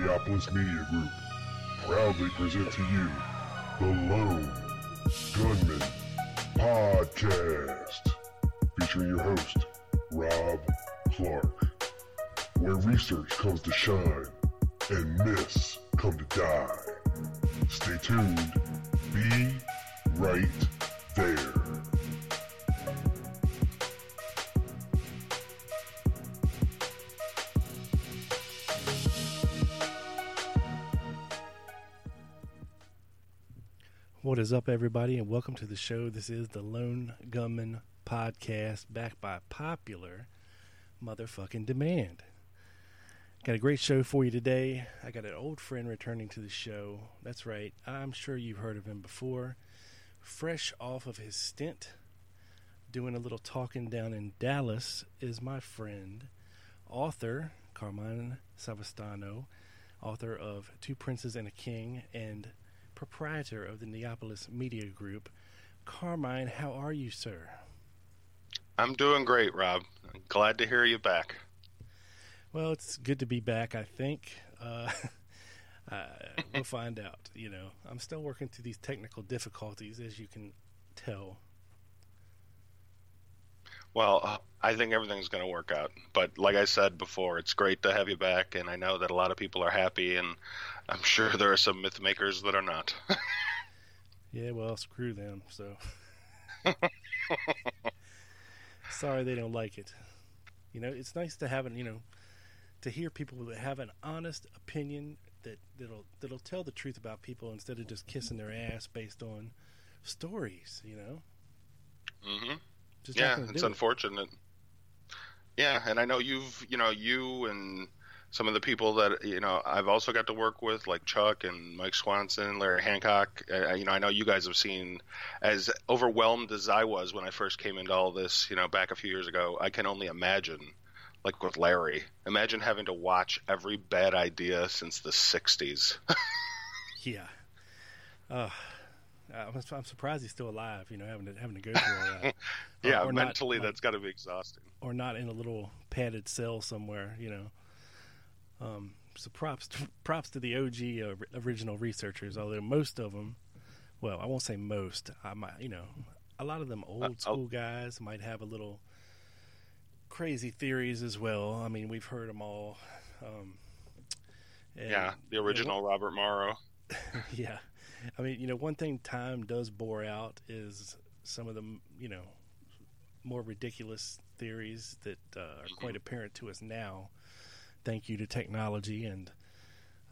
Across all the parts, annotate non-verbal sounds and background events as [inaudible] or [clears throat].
And Neapolis Media Group proudly present to you the Lone Gunman Podcast, featuring your host, Rob Clark, where research comes to shine and myths come to die. Stay tuned. Be right there. What is up, everybody, and welcome to the show. This is the Lone Gunman Podcast, backed by popular motherfucking demand. Got a great show for you today. I got an old friend returning to the show. That's right, I'm sure you've heard of him before. Fresh off of his stint doing a little talking down in Dallas is my friend, author Carmine Savastano, author of Two Princes and a King and proprietor of the Neapolis Media Group. Carmine, how are you, sir? I'm doing great, Rob. I'm glad to hear you back. Well, it's good to be back, I think. Uh, [laughs] uh, we'll find out. You know, I'm still working through these technical difficulties, as you can tell. Well, uh, I think everything's going to work out. But like I said before, it's great to have you back, and I know that a lot of people are happy, and I'm sure there are some myth makers that are not. [laughs] yeah, well, screw them. So [laughs] sorry they don't like it. You know, it's nice to have an you know to hear people that have an honest opinion that that'll that'll tell the truth about people instead of just kissing their ass based on stories. You know. Mm-hmm. Just yeah, it's unfortunate. It. Yeah, and I know you've you know you and some of the people that you know I've also got to work with, like Chuck and Mike Swanson, Larry Hancock. Uh, you know, I know you guys have seen as overwhelmed as I was when I first came into all this. You know, back a few years ago, I can only imagine, like with Larry, imagine having to watch every bad idea since the '60s. [laughs] yeah. Uh, I'm, I'm, surprised he's still alive. You know, having to having to go through all that. [laughs] yeah, or, or mentally, not, that's got to be exhausting. Or not in a little padded cell somewhere. You know. Um, so props to, [laughs] props to the OG uh, original researchers, although most of them, well, I won't say most. I might, you know, a lot of them uh, old school guys might have a little crazy theories as well. I mean, we've heard them all. Um, and, yeah, the original Robert Morrow. [laughs] yeah, I mean, you know, one thing time does bore out is some of the, you know, more ridiculous theories that uh, are mm-hmm. quite apparent to us now thank you to technology and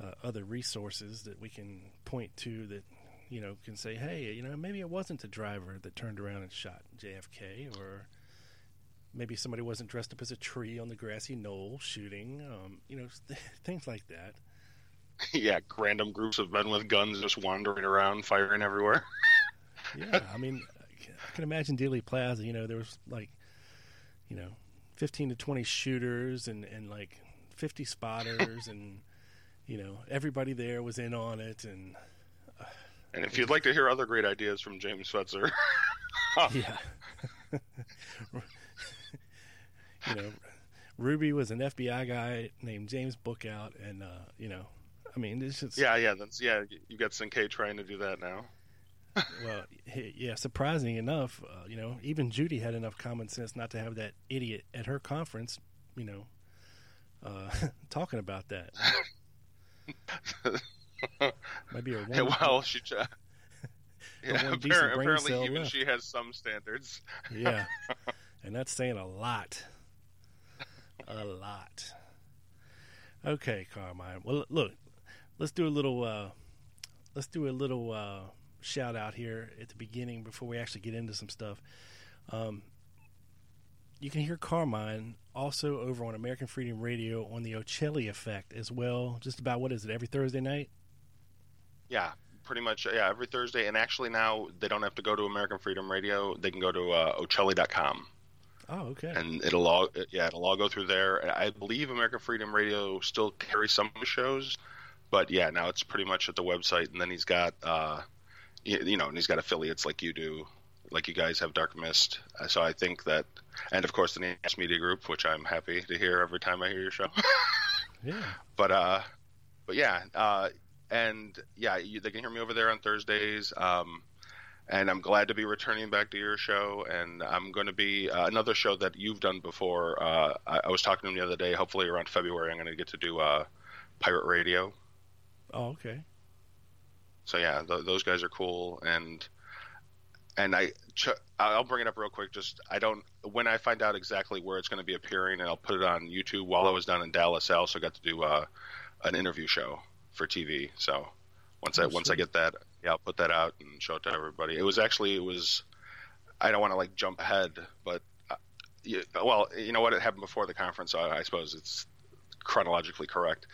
uh, other resources that we can point to that you know can say, hey, you know, maybe it wasn't the driver that turned around and shot JFK, or maybe somebody wasn't dressed up as a tree on the grassy knoll shooting, um, you know, [laughs] things like that. [laughs] Yeah, random groups of men with guns just wandering around, firing everywhere. [laughs] yeah, I mean, I can imagine Dealey Plaza. You know, there was like, you know, fifteen to twenty shooters and and like 50 spotters and you know everybody there was in on it and uh, and if you'd like to hear other great ideas from James Fetzer [laughs] yeah. You know Ruby was an FBI guy named James Bookout and uh, you know I mean it's just yeah yeah that's yeah you got K trying to do that now. [laughs] Well yeah surprising enough uh, you know even Judy had enough common sense not to have that idiot at her conference you know uh, [laughs] talking about that. [laughs] Maybe a one. Well, she. Uh, [laughs] yeah, apparently, apparently even left. she has some standards. yeah, and that's saying a lot. a lot. Okay, Carmine. Well, look, let's do a little. Uh, let's do a little uh, shout out here at the beginning before we actually get into some stuff. Um, you can hear Carmine also over on American Freedom Radio on the Ochelli Effect as well. Just about what is it every Thursday night? Yeah, pretty much. Yeah, every Thursday. And actually now they don't have to go to American Freedom Radio. They can go to uh, Ochelli.com. Oh, okay. And it'll all yeah, it'll all go through there. I believe American Freedom Radio still carries some shows, but yeah, now it's pretty much at the website. And then he's got uh, you know, and he's got affiliates like you do, like you guys have Dark Mist. Uh, so I think that, and of course the Nash Media Group, which I'm happy to hear every time I hear your show. [laughs] yeah. But uh, but yeah, uh, and yeah, you, they can hear me over there on Thursdays. Um, and I'm glad to be returning back to your show. And I'm going to be uh, another show that you've done before. Uh, I, I, was talking to him the other day. Hopefully around February, I'm going to get to do uh, Pirate Radio. Oh, okay. So yeah, th- those guys are cool, and and I ch- I'll bring it up real quick. Just I don't when I find out exactly where it's going to be appearing, and I'll put it on YouTube. While I was down in Dallas, I also got to do uh, an interview show for TV. So once I once I get that, yeah, I'll put that out and show it to everybody. It was actually it was I don't want to like jump ahead, but uh, you, well, you know what it happened before the conference. So I, I suppose it's chronologically correct.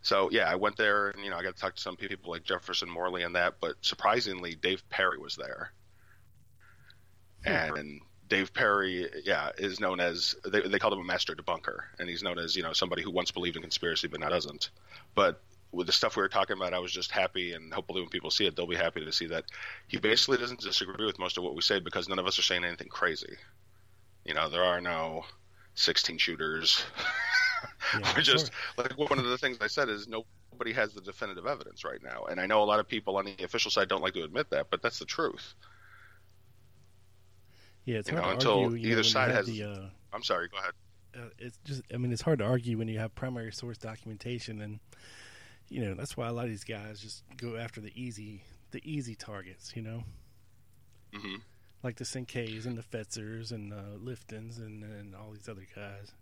So yeah, I went there and you know I got to talk to some people like Jefferson Morley and that, but surprisingly, Dave Perry was there, and Dave Perry, yeah, is known as they, they called him a master debunker, and he's known as you know somebody who once believed in conspiracy but now doesn't. But with the stuff we were talking about, I was just happy, and hopefully when people see it, they'll be happy to see that he basically doesn't disagree with most of what we say because none of us are saying anything crazy. You know, there are no 16 shooters. [laughs] Yeah, [laughs] We're just sure. like one of the things I said is nobody has the definitive evidence right now, and I know a lot of people on the official side don't like to admit that, but that's the truth. Yeah, it's you hard know, until argue, either know, side has. The, uh, I'm sorry. Go ahead. Uh, it's just, I mean, it's hard to argue when you have primary source documentation, and you know that's why a lot of these guys just go after the easy, the easy targets. You know. Mm-hmm. Like the Sinkays and the Fetzers and uh, Liftons and, and all these other guys.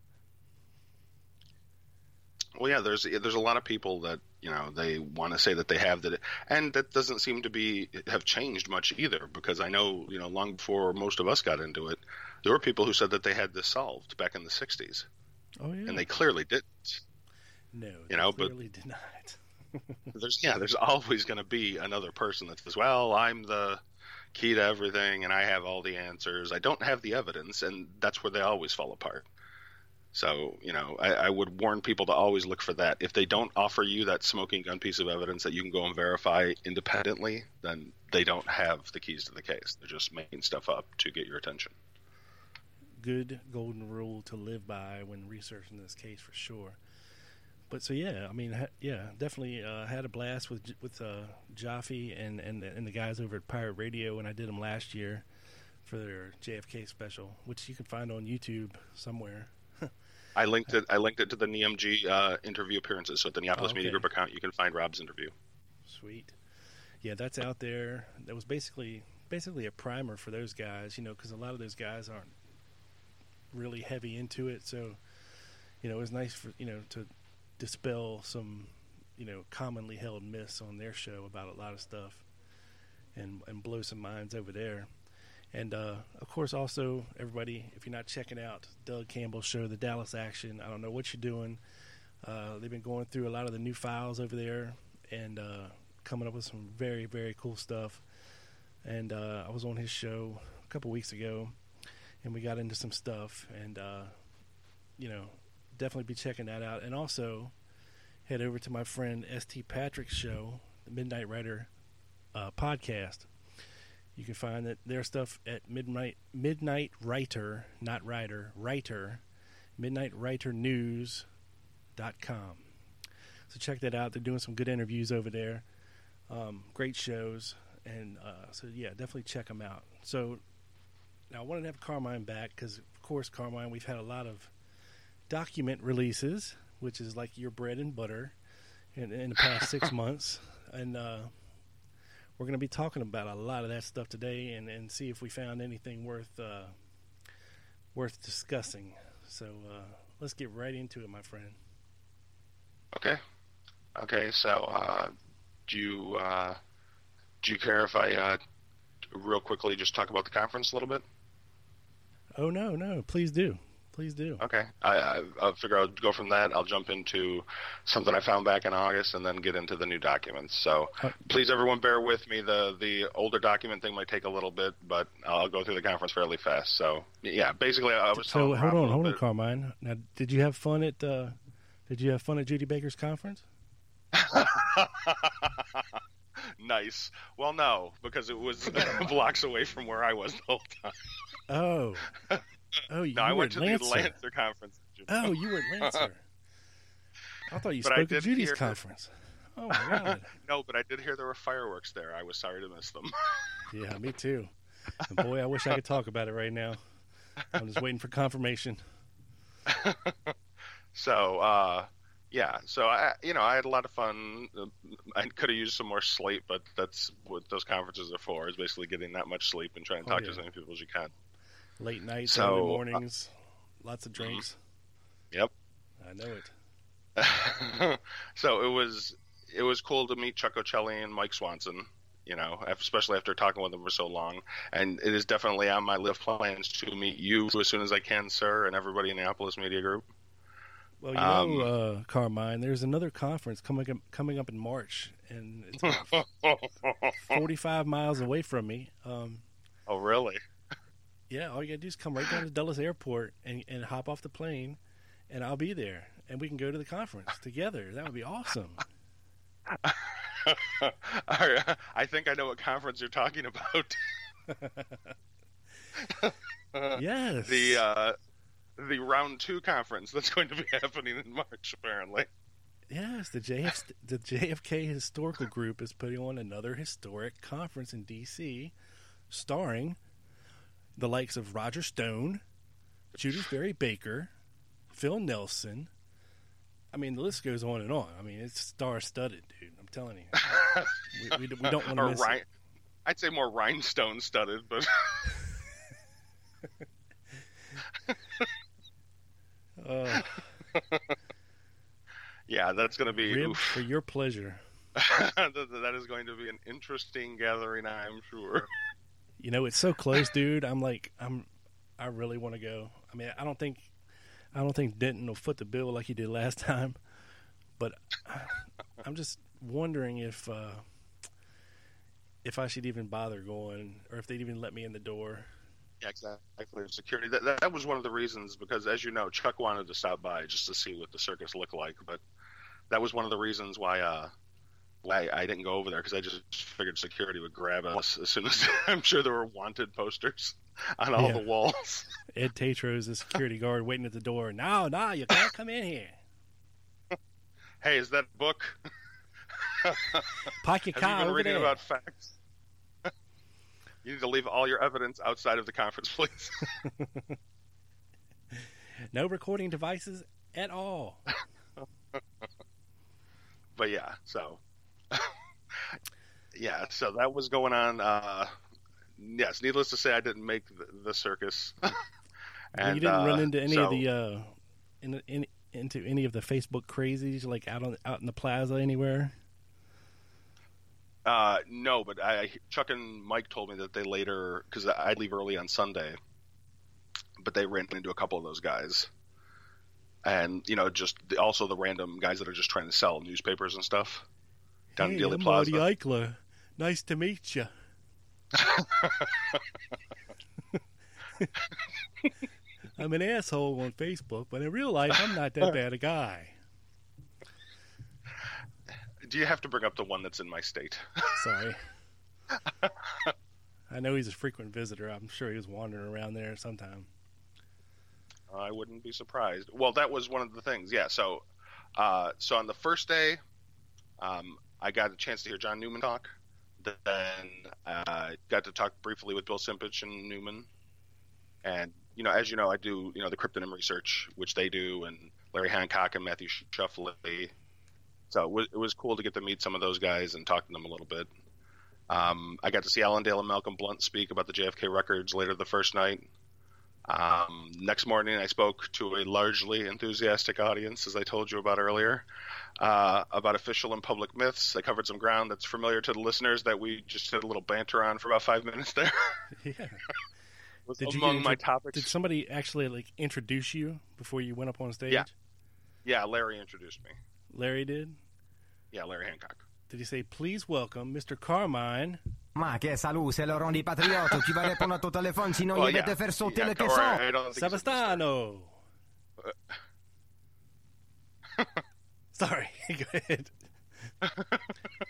Well, yeah, there's there's a lot of people that you know they want to say that they have that, and that doesn't seem to be have changed much either. Because I know you know long before most of us got into it, there were people who said that they had this solved back in the '60s. Oh yeah, and they clearly didn't. No, you know, but did not. [laughs] there's yeah, there's always going to be another person that says, "Well, I'm the key to everything, and I have all the answers. I don't have the evidence," and that's where they always fall apart. So, you know, I, I, would warn people to always look for that. If they don't offer you that smoking gun piece of evidence that you can go and verify independently, then they don't have the keys to the case. They're just making stuff up to get your attention. Good golden rule to live by when researching this case for sure. But so yeah, I mean, ha- yeah, definitely uh, had a blast with with uh, Jaffe and, and and the guys over at Pirate Radio, when I did them last year for their JFK special, which you can find on YouTube somewhere. I linked it. I linked it to the NMG uh, interview appearances. So at the Neapolis oh, okay. Media Group account, you can find Rob's interview. Sweet. Yeah, that's out there. That was basically basically a primer for those guys. You know, because a lot of those guys aren't really heavy into it. So, you know, it was nice for you know to dispel some you know commonly held myths on their show about a lot of stuff, and and blow some minds over there. And uh, of course, also everybody, if you're not checking out Doug Campbell's show, The Dallas Action, I don't know what you're doing. Uh, they've been going through a lot of the new files over there and uh, coming up with some very, very cool stuff. And uh, I was on his show a couple weeks ago, and we got into some stuff. And uh, you know, definitely be checking that out. And also head over to my friend St. Patrick's show, the Midnight Writer uh, podcast you can find that their stuff at midnight midnight writer, not writer, writer, midnightwriternews.com. So check that out. They're doing some good interviews over there. Um, great shows, and uh, so yeah, definitely check them out. So now I wanted to have Carmine back because, of course, Carmine, we've had a lot of document releases, which is like your bread and butter in, in the past six [laughs] months, and uh, we're going to be talking about a lot of that stuff today and, and see if we found anything worth uh, worth discussing. So uh, let's get right into it, my friend. Okay. Okay. So, uh, do you uh, do you care if I uh, real quickly just talk about the conference a little bit? Oh no, no, please do. Please do. Okay, I, I, I'll figure I'll go from that. I'll jump into something I found back in August, and then get into the new documents. So, uh, please, everyone, bear with me. the The older document thing might take a little bit, but I'll go through the conference fairly fast. So, yeah, basically, I was. So, hold on, hold on, Carmine. Now, did you have fun at uh, Did you have fun at Judy Baker's conference? [laughs] nice. Well, no, because it was [laughs] blocks away from where I was the whole time. Oh, [laughs] Oh, you no, I went to Lancer. the Lancer conference. Oh, you were at Lancer. [laughs] I thought you but spoke at Judy's conference. Oh my god! [laughs] no, but I did hear there were fireworks there. I was sorry to miss them. [laughs] yeah, me too. And boy, I wish I could talk about it right now. I'm just waiting for confirmation. so, uh, yeah, so I, you know, I had a lot of fun. I could have used some more sleep, but that's what those conferences are for: is basically getting that much sleep and trying to oh, talk oh, yeah. to as many people as you can. Late nights, so, early uh, mornings, uh, lots of drinks. Yep. I know it. [laughs] so it was it was cool to meet Chuck Ochelli and Mike Swanson. You know, especially after talking with them for so long, and it is definitely on my list plans to meet you as soon as I can, sir, and everybody in the Neapolis Media Group. Well, you um, know, uh, Carmine, there's another conference coming up, coming up in March, and it's [laughs] 45 miles away from me. Um, oh, really? Yeah, all you gotta do is come right down to Dulles Airport and, and hop off the plane, and I'll be there, and we can go to the conference together. That would be awesome. [laughs] I think I know what conference you're talking about. [laughs] yes, the uh, the round two conference that's going to be [laughs] happening in March, apparently. Yes, the JF the JFK Historical Group is putting on another historic conference in D.C., starring the likes of Roger Stone, Judyth [sighs] Vary Baker, Phil Nelson. I mean, the list goes on and on. I mean, it's star studded, dude. I'm telling you. we, we, we, don't want to [laughs] miss it. I'd say more rhinestone studded, but. uh, [laughs] yeah, that's going to be for your pleasure. [laughs] that is going to be an interesting gathering, I'm sure. You know, it's so close, dude. I'm like, I'm, I really want to go. I mean, I don't think, I don't think Denton will foot the bill like he did last [laughs] time, but I'm just wondering if, uh, if I should even bother going, or if they'd even let me in the door. Yeah, exactly. Security. That, that was one of the reasons because, as you know, Chuck wanted to stop by just to see what the circus looked like. But that was one of the reasons why uh, I, I didn't go over there because I just figured security would grab us as soon as [laughs] I'm sure there were wanted posters on all yeah. the walls. [laughs] Ed Tatro is the security guard waiting at the door. No, no, you can't come in here. [laughs] hey, is that book? Pocket car Have you been reading there. about facts? you need to leave all your evidence outside of the conference, please. no recording devices at all. but yeah, so [laughs] yeah, so that was going on. Uh, yes, needless to say, I didn't make the, the circus. [laughs] and you didn't uh, run into any so, of the uh, in, in, into any of the Facebook crazies, like out on out in the plaza anywhere. Uh, no, but I Chuck and Mike told me that they later because I leave early on Sunday, but they ran into a couple of those guys, and you know, just also the random guys that are just trying to sell newspapers and stuff down hey, I'm Plaza. Marty Eichler. Nice to meet you. [laughs] I'm an asshole on Facebook, but in real life, I'm not that bad a guy. Do you have to bring up the one that's in my state? Sorry. [laughs] I know he's a frequent visitor. I'm sure he was wandering around there sometime. I wouldn't be surprised. Well, that was one of the things. Yeah. So, uh, so on the first day, um, I got a chance to hear John Newman talk. Then uh, got to talk briefly with Bill Simpich and Newman. And you know, as you know, I do you know the cryptonym research, which they do, and Larry Hancock and Matthew Shuffley. So it was, it was cool to get to meet some of those guys and talk to them a little bit. Um, I got to see Alan Dale and Malcolm Blunt speak about the JFK records later the first night. Um, next morning, I spoke to a largely enthusiastic audience, as I told you about earlier, uh, about official and public myths. I covered some ground that's familiar to the listeners that we just did a little banter on for about five minutes there. [laughs] [laughs] yeah. did among you, my topics. Did somebody actually like introduce you before you went up on stage? Yeah. Yeah, Larry introduced me. Larry did? Yeah, Larry Hancock. Did he say, please welcome Mr. Carmine? Ma che salut, c'est Laurent des Patriotes qui va répondre à ton téléphone, sinon well, il va te faire sauter yeah, le caisson. Savastano. Eh. Sorry, [laughs] go ahead.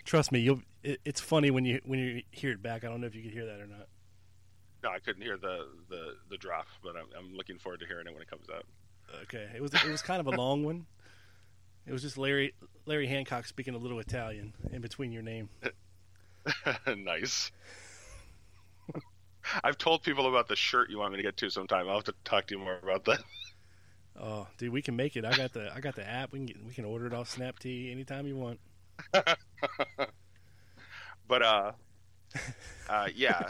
Trust me, you'll. It, it's funny when you when you hear it back. I don't know if you could hear that or not. No, I couldn't hear the the, the drop, but I'm, I'm looking forward to hearing it when it comes out. Okay, it was it was kind of a long one. It was just Larry Larry Hancock speaking a little Italian in between your name. [laughs] [laughs] nice. [laughs] I've told people about the shirt you want me to get to sometime. I'll have to talk to you more about that. [laughs] Oh, dude, we can make it. I got the I got the app. We can get, we can order it off Snaptee anytime you want. but uh, uh, yeah.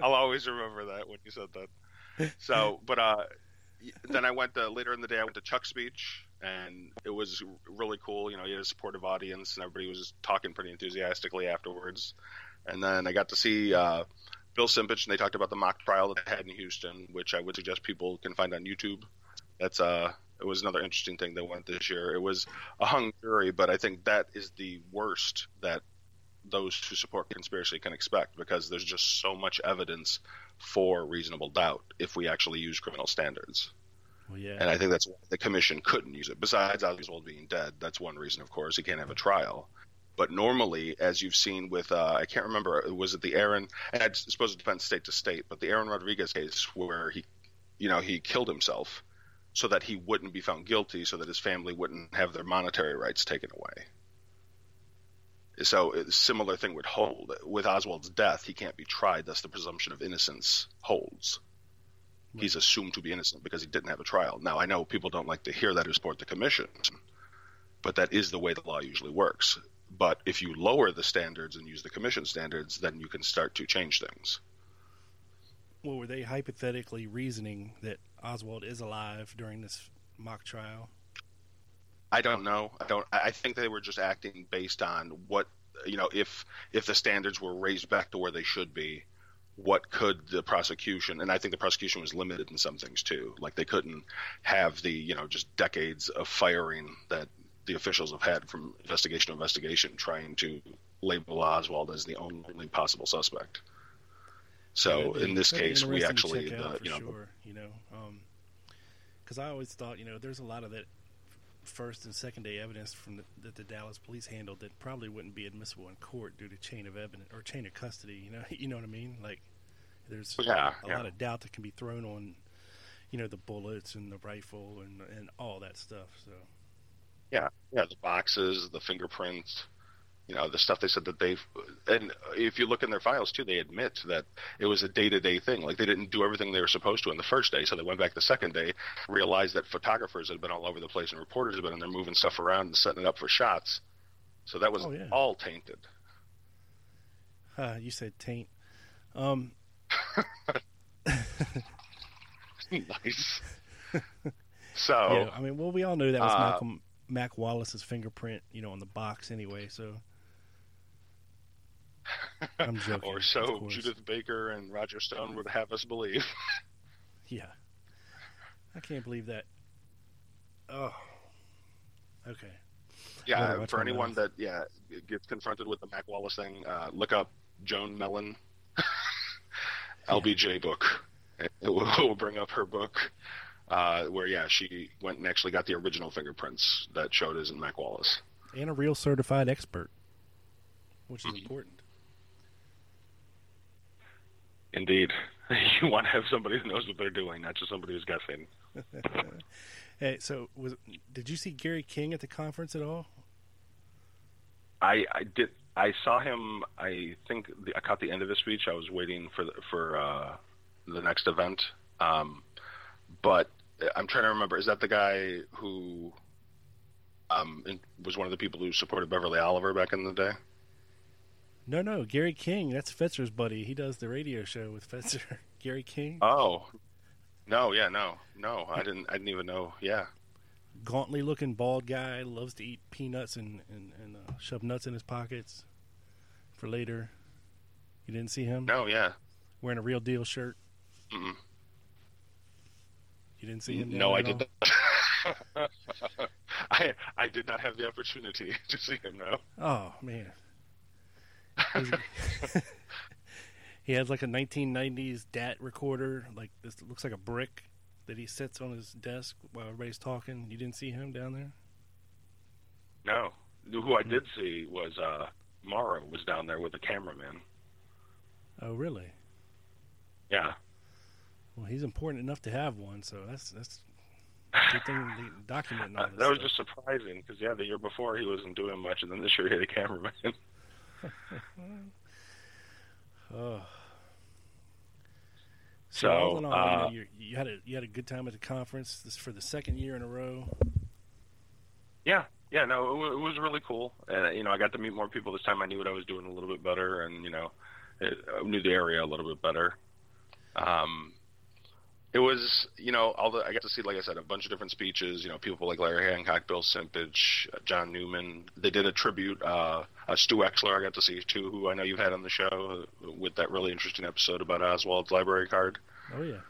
I'll always remember that when you said that. So, but uh, then I went to, later in the day. I went to Chuck's speech, and it was really cool. You know, he had a supportive audience, and everybody was talking pretty enthusiastically afterwards. And then I got to see uh, Bill Simpich, and they talked about the mock trial that they had in Houston, which I would suggest people can find on YouTube. That's uh, it was another interesting thing that went this year. It was a hung jury, but I think that is the worst that those who support conspiracy can expect because there's just so much evidence for reasonable doubt if we actually use criminal standards. Well, yeah. And I think that's why the commission couldn't use it. Besides Oswald being dead, that's one reason, of course. He can't have a trial. But normally, as you've seen with, uh, I can't remember, was it the Aaron, and I suppose it depends state to state, but the Aaron Rodriguez case where he, you know, he killed himself so that he wouldn't be found guilty, so that his family wouldn't have their monetary rights taken away. So a similar thing would hold with Oswald's death. He can't be tried. Thus, the presumption of innocence holds. Right. He's assumed to be innocent because he didn't have a trial. Now, I know people don't like to hear that who support the commission, but that is the way the law usually works. But if you lower the standards and use the commission standards, then you can start to change things. Well, were they hypothetically reasoning that Oswald is alive during this mock trial? I don't know. I don't. I think they were just acting based on what you know. If if the standards were raised back to where they should be, what could the prosecution? And I think the prosecution was limited in some things too. Like they couldn't have the you know just decades of firing that the officials have had from investigation to investigation, trying to label Oswald as the only possible suspect. So in this case, we actually, the, you know, sure, you know, because um, I always thought, you know, there's a lot of that first and second day evidence from the, that the Dallas police handled that probably wouldn't be admissible in court due to chain of evidence or chain of custody. You know, [laughs] you know what I mean? Like, there's yeah, a yeah. lot of doubt that can be thrown on, you know, the bullets and the rifle and and all that stuff. So, yeah, yeah, the boxes, the fingerprints you know the stuff they said that they've and if you look in their files too they admit that it was a day-to-day thing. Like they didn't do everything they were supposed to on the first day so they went back the second day realized that photographers had been all over the place and reporters had been and they're moving stuff around and setting it up for shots. So that was oh, yeah. all tainted. Uh, you said taint. Um [laughs] nice. [laughs] So yeah, i mean well we all know that was uh, malcolm mac wallace's fingerprint you know on the box anyway so [laughs] I'm joking. or so Judyth Baker and Roger Stone would have us believe. [laughs] yeah. I can't believe that. Oh. Okay. Yeah, for anyone that yeah gets confronted with the Mac Wallace thing, uh, look up Joan Mellen, [laughs] LBJ book. It will, it will bring up her book, uh, where yeah she went and actually got the original fingerprints that showed in Mac Wallace, and a real certified expert, which is mm-hmm. important. Indeed. [laughs] You want to have somebody who knows what they're doing, not just somebody who's guessing. [laughs] hey, so was did you see Gary King at the conference at all? I, I did. I saw him. I think the, I caught the end of his speech. I was waiting for the, for uh, the next event, um, but I'm trying to remember. Is that the guy who um, was one of the people who supported Beverly Oliver back in the day? No, no, Gary King. That's Fetzer's buddy. He does the radio show with Fetzer. [laughs] Gary King? Oh, no, yeah, no, no, I didn't. I didn't even know. Yeah, gauntly looking bald guy loves to eat peanuts and and, and uh, shove nuts in his pockets for later. You didn't see him? No, yeah. Wearing a real deal shirt. Mm-mm. You didn't see him? No, I did not. [laughs] I I did not have the opportunity [laughs] to see him. No. Oh man. [laughs] [laughs] he has like a 1990s DAT recorder, like this looks like a brick that he sits on his desk while everybody's talking. You didn't see him down there? No. Who I did see was uh Morrow was down there with the cameraman. Oh, really? Yeah. Well, he's important enough to have one, so that's that's [laughs] good thing documenting all uh, that was just surprising because yeah, the year before he wasn't doing much, and then this year he had a cameraman. Oh. So, all in all, uh, you, you, had a you had a good time at the conference. This for the second year in a row. Yeah, yeah, no, it, it was really cool, and you know, I got to meet more people this time. I knew what I was doing a little bit better, and you know, it, I knew the area a little bit better. Um, it was, you know, all the I got to see, like I said, a bunch of different speeches. You know, people like Larry Hancock, Bill Simpich, uh, John Newman. They did a tribute. Uh, uh, Stu Wexler, I got to see too, who I know you've had on the show uh, with that really interesting episode about Oswald's library card. Oh yeah.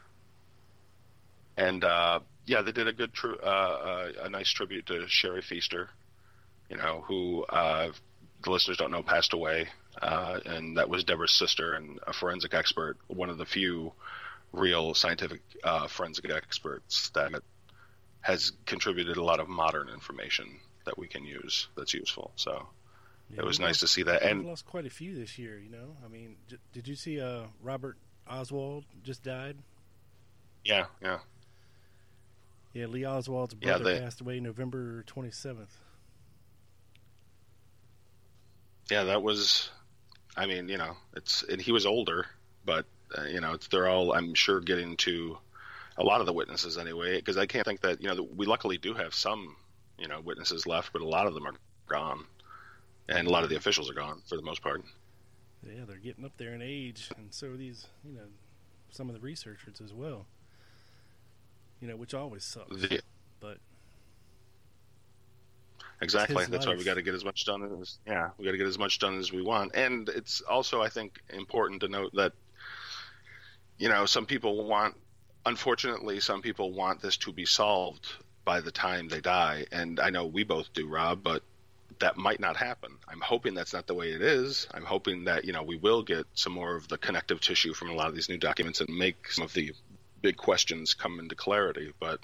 And uh, yeah, they did a good, uh, uh, a nice tribute to Sherry Fiester. You know, who uh, the listeners don't know passed away, uh, and that was Deborah's sister and a forensic expert, one of the few real scientific uh, forensic experts that has contributed a lot of modern information that we can use that's useful. So yeah, it was nice lost, to see that. And lost quite a few this year. You know, I mean, j- did you see uh, Robert Oswald just died? Yeah, yeah. Yeah, Lee Oswald's brother yeah, they, passed away November twenty seventh. Yeah, that was. I mean, you know, it's and he was older, but uh, you know, they're all, I'm sure, getting to a lot of the witnesses anyway, because I can't think that, you know, we luckily do have some, you know, witnesses left, but a lot of them are gone. And a lot of the officials are gone for the most part. Yeah, they're getting up there in age, and so are these, you know, some of the researchers as well. You know, which always sucks. The, but exactly, that's life. why we got to get as much done as yeah, we got to get as much done as we want. And it's also, I think, important to note that you know, some people want, unfortunately, some people want this to be solved by the time they die. And I know we both do, Rob, but that might not happen. I'm hoping that's not the way it is. I'm hoping that, you know, we will get some more of the connective tissue from a lot of these new documents and make some of the big questions come into clarity. But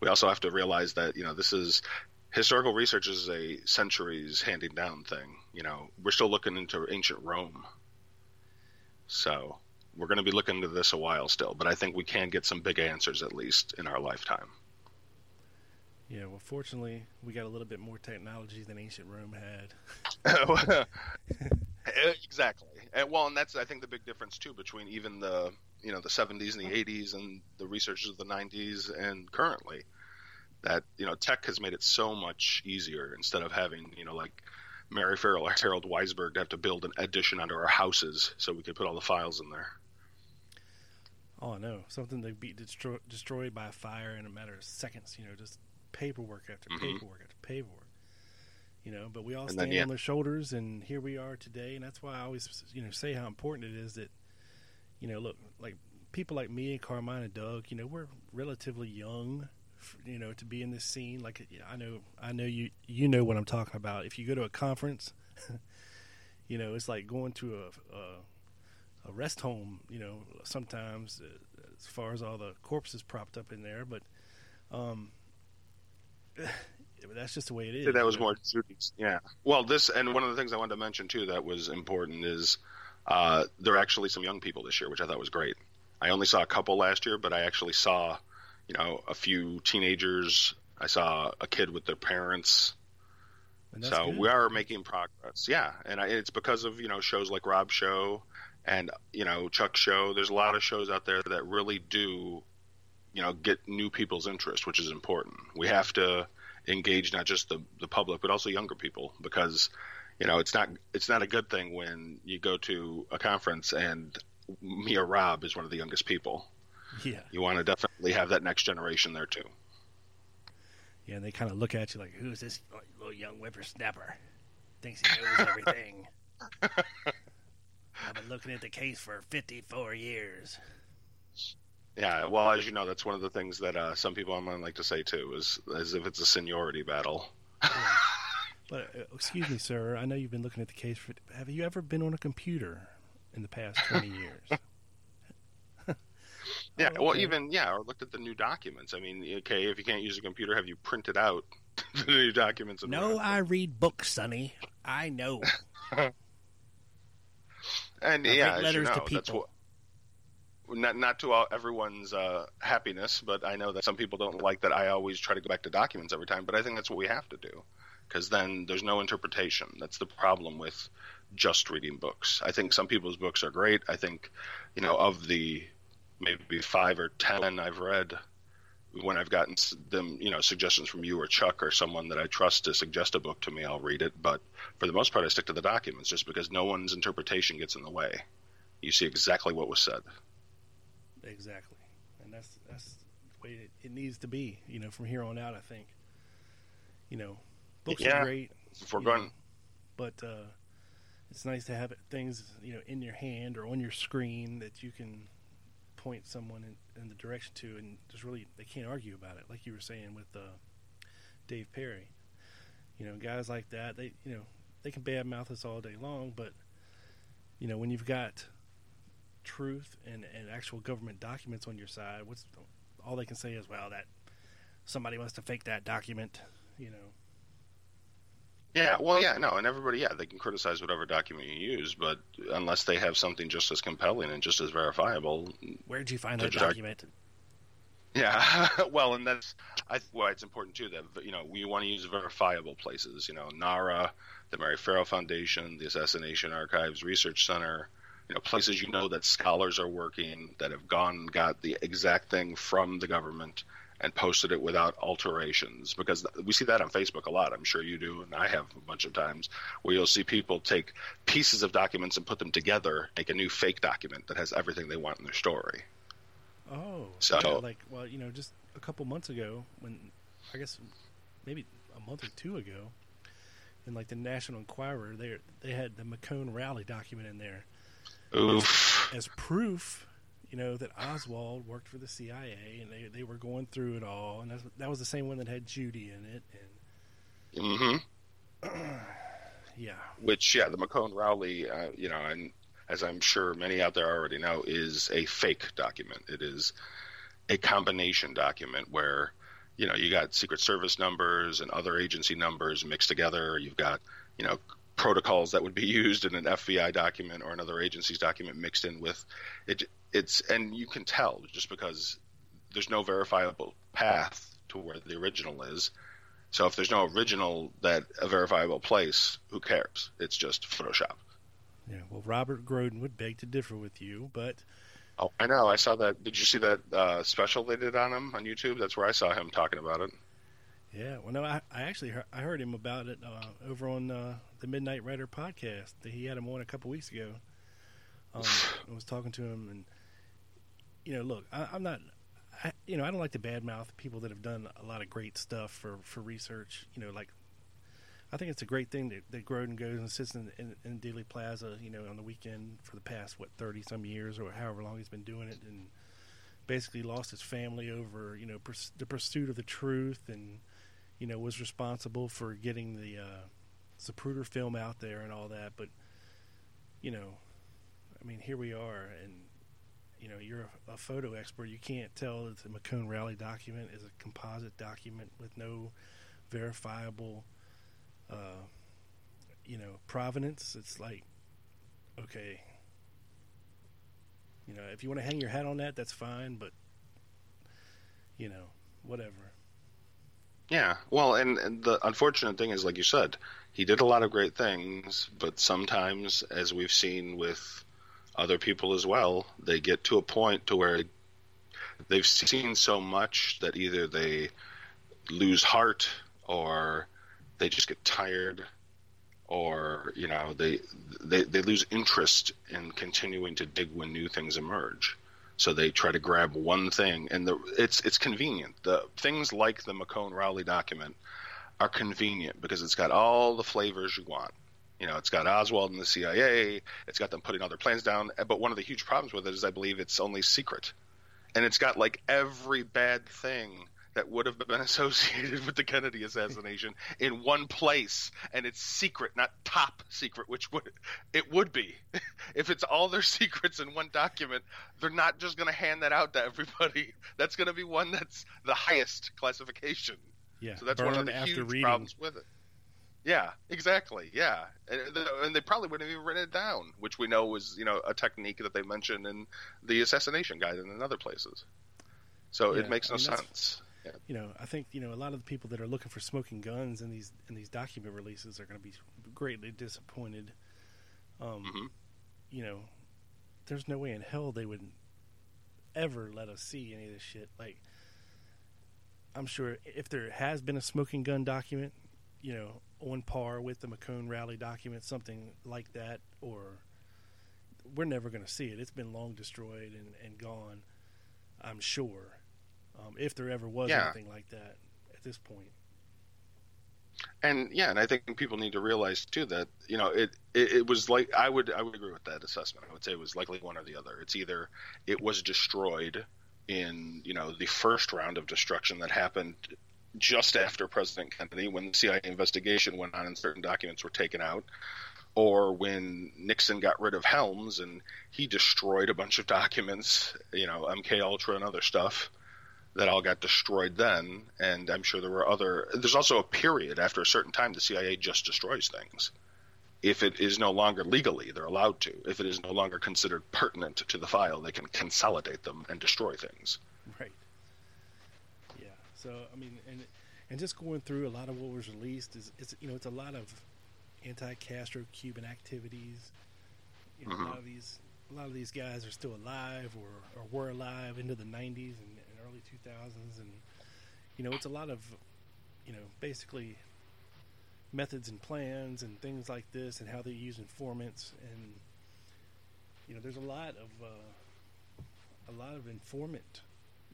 we also have to realize that, you know, this is historical research is a centuries handing down thing. You know, we're still looking into ancient Rome. So we're going to be looking into this a while still, but I think we can get some big answers at least in our lifetime. Yeah, well, fortunately, we got a little bit more technology than ancient Rome had. [laughs] Eh, exactly. And, well, and that's I think the big difference too between even the you know the 70s and the 80s and the researchers of the 90s and currently that you know tech has made it so much easier instead of having you know like Mary Ferrell or Harold Weisberg to have to build an addition under our houses so we could put all the files in there. Oh no, something they be destroy, destroyed by fire in a matter of seconds. You know, just paperwork after mm-hmm. paperwork after paperwork. You know, but we all stand then, yeah. on their shoulders, and here we are today. And that's why I always, you know, say how important it is that, you know, look, like people like me and Carmine and Doug, you know, we're relatively young, you know, to be in this scene. Like I know, I know you, you know what I'm talking about. If you go to a conference, [laughs] you know, it's like going to a, a a rest home, you know, sometimes uh, as far as all the corpses propped up in there, but um, [sighs] that's just the way it is. that was more yeah. Well, this and one of the things I wanted to mention too that was important is uh, there are actually some young people this year, which I thought was great. I only saw a couple last year, but I actually saw, you know, a few teenagers. I saw a kid with their parents. So good. we are making progress, yeah, and I, it's because of you know shows like Rob Show and you know Chuck Show. There's a lot of shows out there that really do, you know, get new people's interest, which is important. We have to engage not just the the public but also younger people because you know it's not it's not a good thing when you go to a conference and me or Rob is one of the youngest people. Yeah. You want to definitely have that next generation there too. Yeah, and they kind of look at you like, "Who's this little young whippersnapper? Thinks he knows everything." [laughs] I've been looking at the case for 54 years. Yeah, well, as you know, that's one of the things that uh, some people online like to say too, is as if it's a seniority battle. yeah. [laughs] But uh, excuse me, sir. I know you've been looking at the case for. Have you ever been on a computer in the past 20 years? [laughs] [laughs] Yeah, oh, okay. well, even yeah, or looked at the new documents. I mean, okay, if you can't use a computer, have you printed out the new documents? No, I read books, Sonny. I know. And I yeah, letters you know, to people. What, not not to all, everyone's uh, happiness, but I know that some people don't like that. I always try to go back to documents every time, but I think that's what we have to do because then there's no interpretation. That's the problem with just reading books. I think some people's books are great. I think, you know, of the maybe five or ten I've read when I've gotten them, you know, suggestions from you or Chuck or someone that I trust to suggest a book to me, I'll read it. But for the most part, I stick to the documents just because no one's interpretation gets in the way. You see exactly what was said. Exactly, and that's that's the way it, it needs to be. You know, from here on out, I think. You know, books yeah, are great. If we're going, know, but uh, it's nice to have things you know in your hand or on your screen that you can point someone in, in the direction to, and just really they can't argue about it, like you were saying with uh, Dave Perry. You know, guys like that, they you know they can badmouth us all day long, but you know when you've got truth and, and actual government documents on your side, what's all they can say is, well, that somebody must have faked that document, you know. Yeah, well, yeah, no, and everybody, yeah, they can criticize whatever document you use, but unless they have something just as compelling and just as verifiable, where'd you find that document? Yeah, [laughs] well, and that's I why it's important too that you know we want to use verifiable places. You know, NARA, the Mary Ferrell Foundation, the Assassination Archives Research Center. You know, places you know that scholars are working that have gone got the exact thing from the government and posted it without alterations because we see that on Facebook a lot. I'm sure you do, and I have a bunch of times where you'll see people take pieces of documents and put them together, make a new fake document that has everything they want in their story. Oh, so yeah, like well, you know, just a couple months ago, when I guess maybe a month or two ago, in like the National Enquirer, they they had the McCone Rowley document in there. Oof. As proof you know, that Oswald worked for the CIA, and they they were going through it all, and that was the same one that had Judy in it, and mm-hmm. [clears throat] yeah, which yeah, the McCone Rowley, uh, you know, and as I'm sure many out there already know, is a fake document. It is a combination document where you know you got Secret Service numbers and other agency numbers mixed together. You've got you know protocols that would be [laughs] used in an FBI document or another agency's document mixed in with it it's and you can tell just because there's no verifiable path to where the original is. So if there's no original that a verifiable place, who cares? It's just Photoshop. Yeah, well, Robert Groden would beg to differ with you, but oh, I know. I saw that. Did you see that uh, special they did on him on YouTube? That's where I saw him talking about it. Yeah, well, no, I, I actually heard, I heard him about it uh, over on uh, the Midnight Writer podcast. That he had him on a couple weeks ago. Um, [sighs] I was talking to him, and you know, look, I, am not, I, you know, I don't like to badmouth people that have done a lot of great stuff for, for research. You know, like I think it's a great thing that, that Groden goes and sits in, in, in Dealey Plaza, you know, on the weekend for the past what thirty some years or however long he's been doing it, and basically lost his family over you know pers- the pursuit of the truth, and you know was responsible for getting the uh, Zapruder film out there and all that. But you know, I mean, here we are, and you know you're a, a, photo expert. You can't tell that the McCone Rowley document is a composite document with no verifiable, uh, you know, provenance. It's like, okay, you know, if you want to hang your hat on that, that's fine. But you know, whatever. Yeah, well, and, and the unfortunate thing is, like you said, he did a lot of great things, but sometimes, as we've seen with other people as well. They get to a point to where they've seen so much that either they lose heart or they just get tired or you know they they they lose interest in continuing to dig when new things emerge. So they try to grab one thing, and the, it's it's convenient. The things like the McCone Rowley document are convenient because it's got all the flavors you want. You know, it's got Oswald and the CIA. It's got them putting other plans down. But one of the huge problems with it is, I believe, it's only secret, and it's got like every bad thing that would have been [laughs] associated with the Kennedy assassination [laughs] in one place, and it's secret, not top secret, which would it would be [laughs] if it's all their secrets in one document. They're not just going to hand that out to everybody. That's going to be one that's the highest classification. Yeah, so that's one of the huge reading. problems with it. Yeah, exactly. Yeah, and, and, they probably wouldn't have even written it down, which we know was you know a technique that they mentioned in the assassination guide and in other places. So yeah, it makes no I mean, sense. Yeah. You know, I think you know a lot of the people that are looking for smoking guns in these in these document releases are going to be greatly disappointed. Um, mm-hmm. You know, there's no way in hell they would ever let us see any of this shit. Like, I'm sure if there has been a smoking gun document, you know, on par with the McCone Rowley document, something like that, or we're never going to see it. It's been long destroyed and, and gone, I'm sure, um, if there ever was yeah. anything like that at this point. And yeah, and I think people need to realize too that you know it, it, it was like I would I would agree with that assessment. I would say it was likely one or the other. It's either it was destroyed in you know the first round of destruction that happened just after President Kennedy, when the CIA investigation went on and certain documents were taken out, or when Nixon got rid of Helms and he destroyed a bunch of documents, you know, MK Ultra and other stuff that all got destroyed then. And I'm sure there were other. There's also a period after a certain time the CIA just destroys things. If it is no longer legally, they're allowed to. If it is no longer considered pertinent to the file, they can consolidate them and destroy things. Right. So I mean, and and just going through a lot of what was released is it's you know it's a lot of anti-Castro Cuban activities. You know, mm-hmm. a lot of these a lot of these guys are still alive or, or were alive into the 90s and, and early 2000s, and you know it's a lot of you know basically methods and plans and things like this and how they use informants and you know there's a lot of uh, a lot of informant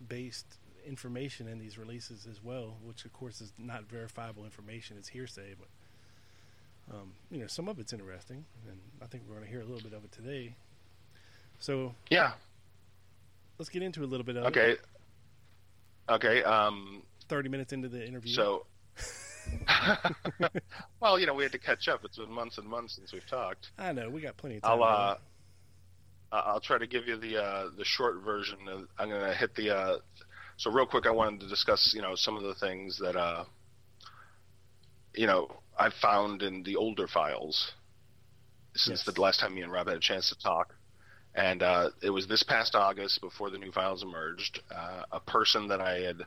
based information in these releases as well, which of course is not verifiable information; it's hearsay. But um, you know, some of it's interesting, and I think we're going to hear a little bit of it today. So yeah, let's get into a little bit of okay. It. Okay. Um, Thirty minutes into the interview. So. [laughs] well, you know, we had to catch up. It's been months and months since we've talked. I know we got plenty of time. I'll uh, I'll try to give you the uh, the short version. I'm going to hit the uh, so real quick, I wanted to discuss, you know, some of the things that, uh, you know, I found in the older files since yes. the last time me and Rob had a chance to talk. And uh, it was this past August, before the new files emerged, uh, a person that I had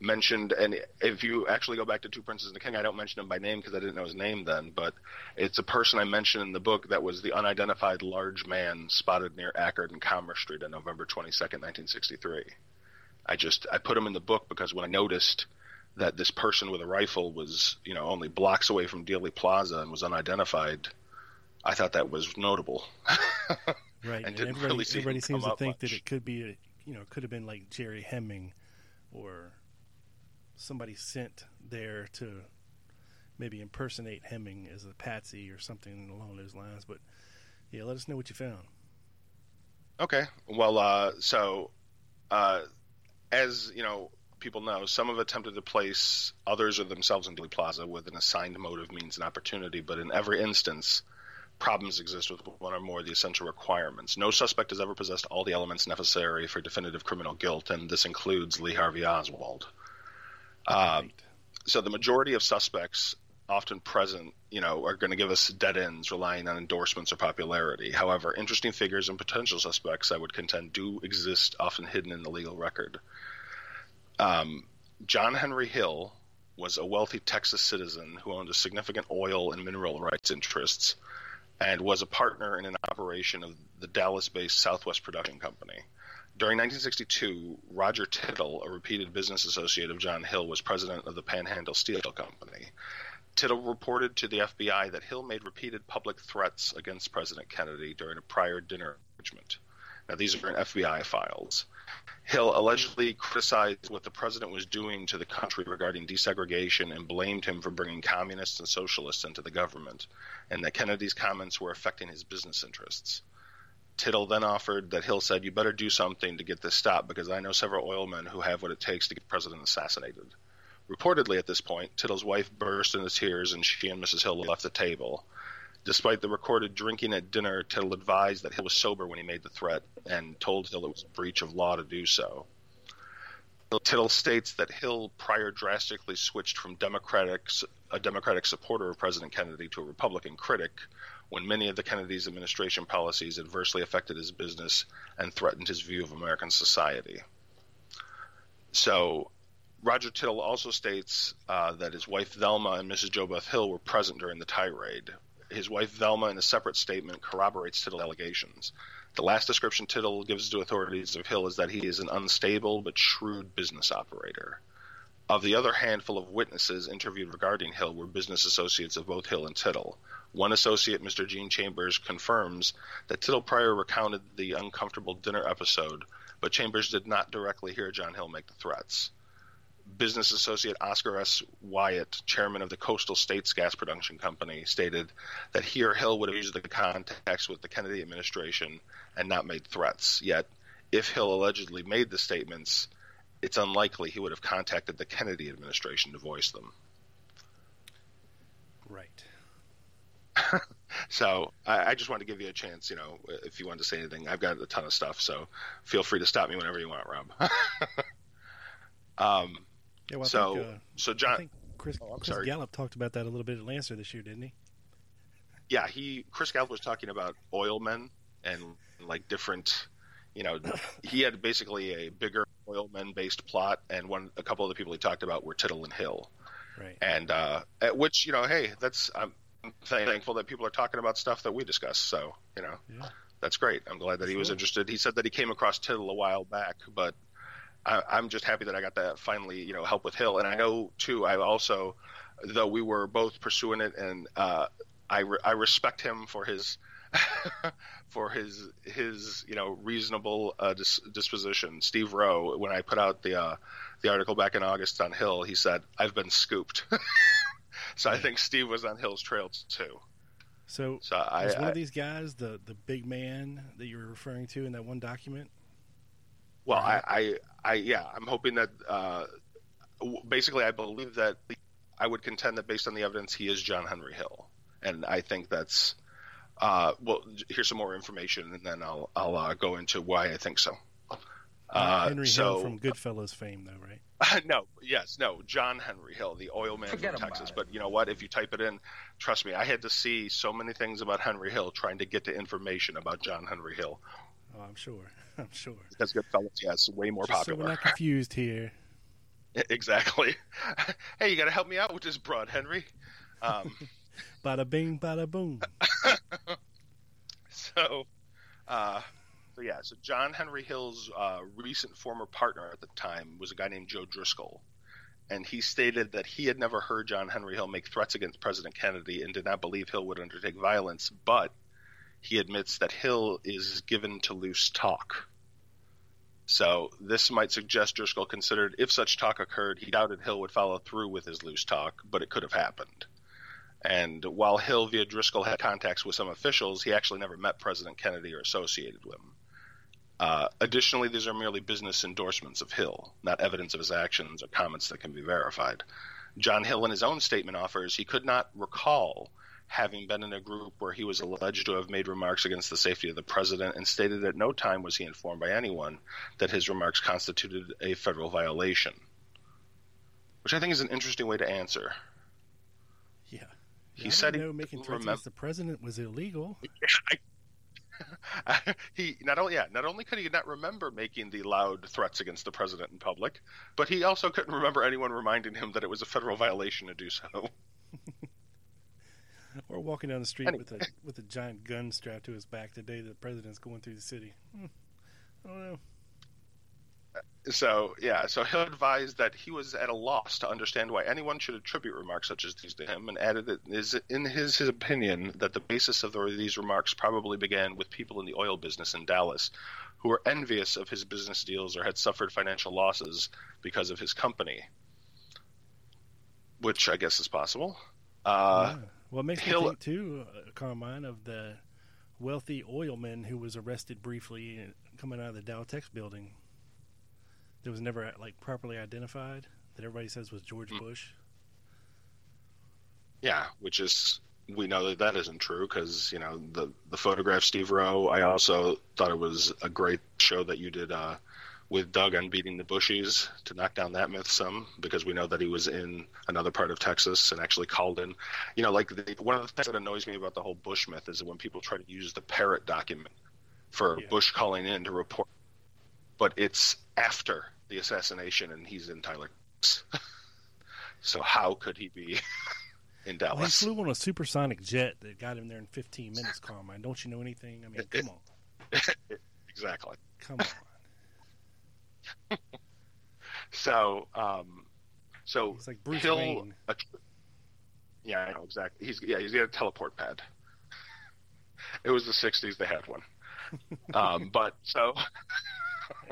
mentioned. And if you actually go back to Two Princes and the King, I don't mention him by name because I didn't know his name then. But it's a person I mentioned in the book that was the unidentified large man spotted near Akard and Commerce Street on November 22nd, 1963. I just I put them in the book because when I noticed that this person with a rifle was you know only blocks away from Dealey Plaza and was unidentified, I thought that was notable. [laughs] right, [laughs] and, and everybody, really everybody seems to think much. that it could be a, you know could have been like Jerry Hemming or somebody sent there to maybe impersonate Hemming as a patsy or something along those lines. But yeah, let us know what you found. Okay. Well, uh, so uh, as you know, people know, some have attempted to place others or themselves in Dealey Plaza with an assigned motive, means, and opportunity, but in every instance, problems exist with one or more of the essential requirements. No suspect has ever possessed all the elements necessary for definitive criminal guilt, and this includes Lee Harvey Oswald. Uh. So the majority of suspects often present, you know, are going to give us dead ends relying on endorsements or popularity. However, interesting figures and potential suspects, I would contend, do exist, often hidden in the legal record. Um, John Henry Hill was a wealthy Texas citizen who owned a significant oil and mineral rights interests and was a partner in an operation of the Dallas based Southwest Production Company. During 1962, Roger Tittle, a repeated business associate of John Hill, was president of the Panhandle Steel Company. Tittle reported to the FBI that Hill made repeated public threats against President Kennedy during a prior dinner arrangement. Now, these are in FBI files. Hill allegedly criticized what the president was doing to the country regarding desegregation and blamed him for bringing communists and socialists into the government, and that Kennedy's comments were affecting his business interests. Tittle then offered that Hill said, You better do something to get this stopped because I know several oil men who have what it takes to get the president assassinated. Reportedly, at this point, Tittle's wife burst into tears and she and Mrs. Hill left the table. Despite the recorded drinking at dinner, Tittle advised that Hill was sober when he made the threat and told Hill it was a breach of law to do so. Tittle states that Hill prior drastically switched from Democratic, a Democratic supporter of President Kennedy to a Republican critic when many of the Kennedy's administration policies adversely affected his business and threatened his view of American society. So, Roger Tittle also states uh, that his wife Velma and Mrs. JoBeth Hill were present during the tirade. His wife Velma, in a separate statement, corroborates Tittle's allegations. The last description Tittle gives to authorities of Hill is that he is an unstable but shrewd business operator. Of the other handful of witnesses interviewed regarding Hill were business associates of both Hill and Tittle. One associate, Mr. Gene Chambers, confirms that Tittle Pryor recounted the uncomfortable dinner episode, but Chambers did not directly hear John Hill make the threats. Business associate Oscar S. Wyatt, chairman of the Coastal States Gas Production Company, stated that he or Hill would have used the contacts with the Kennedy administration and not made threats. Yet, if Hill allegedly made the statements, it's unlikely he would have contacted the Kennedy administration to voice them. Right. [laughs] so I, I, just wanted to give you a chance. You know, if you wanted to say anything, I've got a ton of stuff, so feel free to stop me whenever you want, Rob. [laughs] um, yeah, well, so think, uh, so John, Chris, oh, Chris Gallup talked about that a little bit at Lancer this year, didn't he? Yeah, he Chris Gallup was talking about oil men and like different. You know, [coughs] he had basically a bigger oil men based plot, and one a couple of the people he talked about were Tittle and Hill. Right. And uh, at which you know, hey, that's I'm thankful that people are talking about stuff that we discuss. So you know, yeah. that's great. I'm glad that he was interested. He said that he came across Tittle a while back, but I, I'm just happy that I got to finally you know help with Hill. And I know too. I also, though we were both pursuing it, and uh, I re- I respect him for his [laughs] for his his you know reasonable uh, dis- disposition. Steve Rowe, when I put out the uh, the article back in August on Hill, he said, "I've been scooped." [laughs] so I think Steve was on Hill's trail too. So, so I, was one I, of these guys the the big man that you were referring to in that one document? Well, I, I, I, yeah, I'm hoping that uh, basically I believe that I would contend that based on the evidence, he is John Henry Hill, and I think that's uh, well, here's some more information, and then I'll I'll uh, go into why I think so. Uh, Henry so, Hill from Goodfellas fame, though, right? [laughs] no, yes, no, John Henry Hill, the oil man Forget from Texas. But you know what? If you type it in, trust me, I had to see so many things about Henry Hill trying to get to information about John Henry Hill. Oh, I'm sure. [laughs] I'm sure. Because Goodfellas, yes, way more Just popular. So we're not [laughs] confused here. exactly. [laughs] hey, you got to help me out with this broad, Henry. Um, bada bing, bada boom. so, uh, so yeah, so John Henry Hill's uh, recent former partner at the time was a guy named Joe Driscoll, and he stated that he had never heard John Henry Hill make threats against President Kennedy and did not believe Hill would undertake violence, but he admits that Hill is given to loose talk. So this might suggest Driscoll considered if such talk occurred, he doubted Hill would follow through with his loose talk, but it could have happened. And while Hill via Driscoll had contacts with some officials, he actually never met President Kennedy or associated with him. Uh, additionally, these are merely business endorsements of Hill, not evidence of his actions or comments that can be verified. John Hill, in his own statement, offers he could not recall having been in a group where he was alleged to have made remarks against the safety of the president and stated at no time was he informed by anyone that his remarks constituted a federal violation. Which I think is an interesting way to answer. Yeah. He said know making threats against the president was illegal. [laughs] I, he not only yeah not only could he not remember making the loud threats against the president in public, but he also couldn't remember anyone reminding him that it was a federal violation to do so. [laughs] [laughs] or walking down the street with a with a giant gun strapped to his back the day the president's going through the city. Hmm. I don't know. so yeah, so Hill advised that he was at a loss to understand why anyone should attribute remarks such as these to him, and added that is in his, his opinion that the basis of the, these remarks probably began with people in the oil business in Dallas who were envious of his business deals or had suffered financial losses because of his company, which I guess is possible. Uh, yeah. Well, it makes Hill, me think too, uh, Carmine, of the wealthy oilman who was arrested briefly coming out of the Dow Daltex building that was never like properly identified that everybody says was George mm. Bush. Yeah, which is we know that that isn't true because you know the the photograph Steve Rowe. I also thought it was a great show that you did uh, with Doug on beating the Bushies to knock down that myth some because we know that he was in another part of Texas and actually called in. You know, like the, one of the things that annoys me about the whole Bush myth is that when people try to use the Parrott document for yeah. Bush calling in to report, but it's after the assassination, and he's in Tyler. [laughs] so how could he be [laughs] in Dallas? Well, he flew on a supersonic jet that got him there in 15 minutes. Carmine, don't you know anything? I mean, come on. [laughs] exactly. Come on. So, um, so he's like Bruce Hill, Wayne. A, yeah, I know exactly. He's yeah, he's got a teleport pad. It was the '60s; they had one. [laughs] um, but so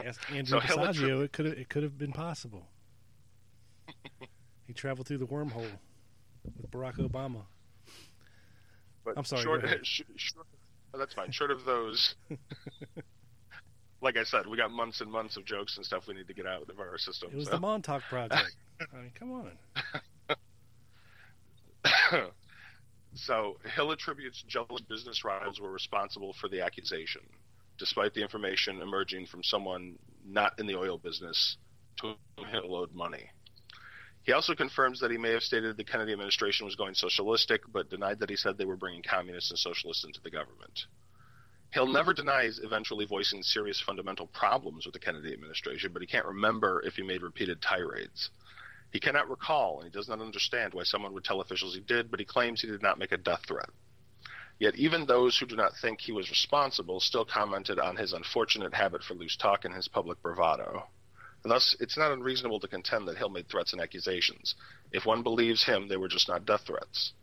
Ask Andrew so. It could have it could have been possible. he traveled through the wormhole with Barack Obama. But I'm sorry. Short, sh- short, oh, that's fine. Short of those, [laughs] like I said, we got months and months of jokes and stuff we need to get out of our system. It was so. the Montauk Project. [laughs] I mean, come on. [laughs] so Hill attributes jealous business rivals were responsible for the accusation despite the information emerging from someone not in the oil business to whom Hill owed money. He also confirms that he may have stated the Kennedy administration was going socialistic, but denied that he said they were bringing communists and socialists into the government. Hill never denies eventually voicing serious fundamental problems with the Kennedy administration, but he can't remember if he made repeated tirades. He cannot recall, and he does not understand why someone would tell officials he did, but he claims he did not make a death threat. Yet even those who do not think he was responsible still commented on his unfortunate habit for loose talk and his public bravado. Thus, it's not unreasonable to contend that Hill made threats and accusations. If one believes him, they were just not death threats.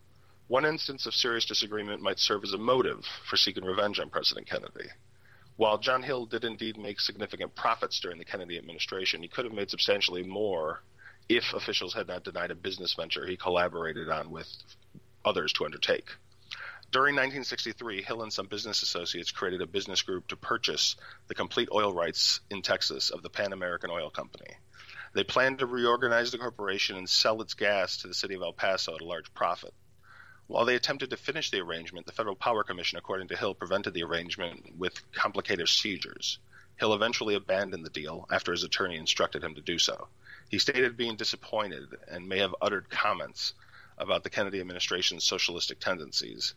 One instance of serious disagreement might serve as a motive for seeking revenge on President Kennedy. While John Hill did indeed make significant profits during the Kennedy administration, he could have made substantially more if officials had not denied a business venture he collaborated on with others to undertake. During 1963, Hill and some business associates created a business group to purchase the complete oil rights in Texas of the Pan American Oil Company. They planned to reorganize the corporation and sell its gas to the city of El Paso at a large profit. While they attempted to finish the arrangement, the Federal Power Commission, according to Hill, prevented the arrangement with complicated procedures. Hill eventually abandoned the deal after his attorney instructed him to do so. He stated being disappointed and may have uttered comments about the Kennedy administration's socialistic tendencies.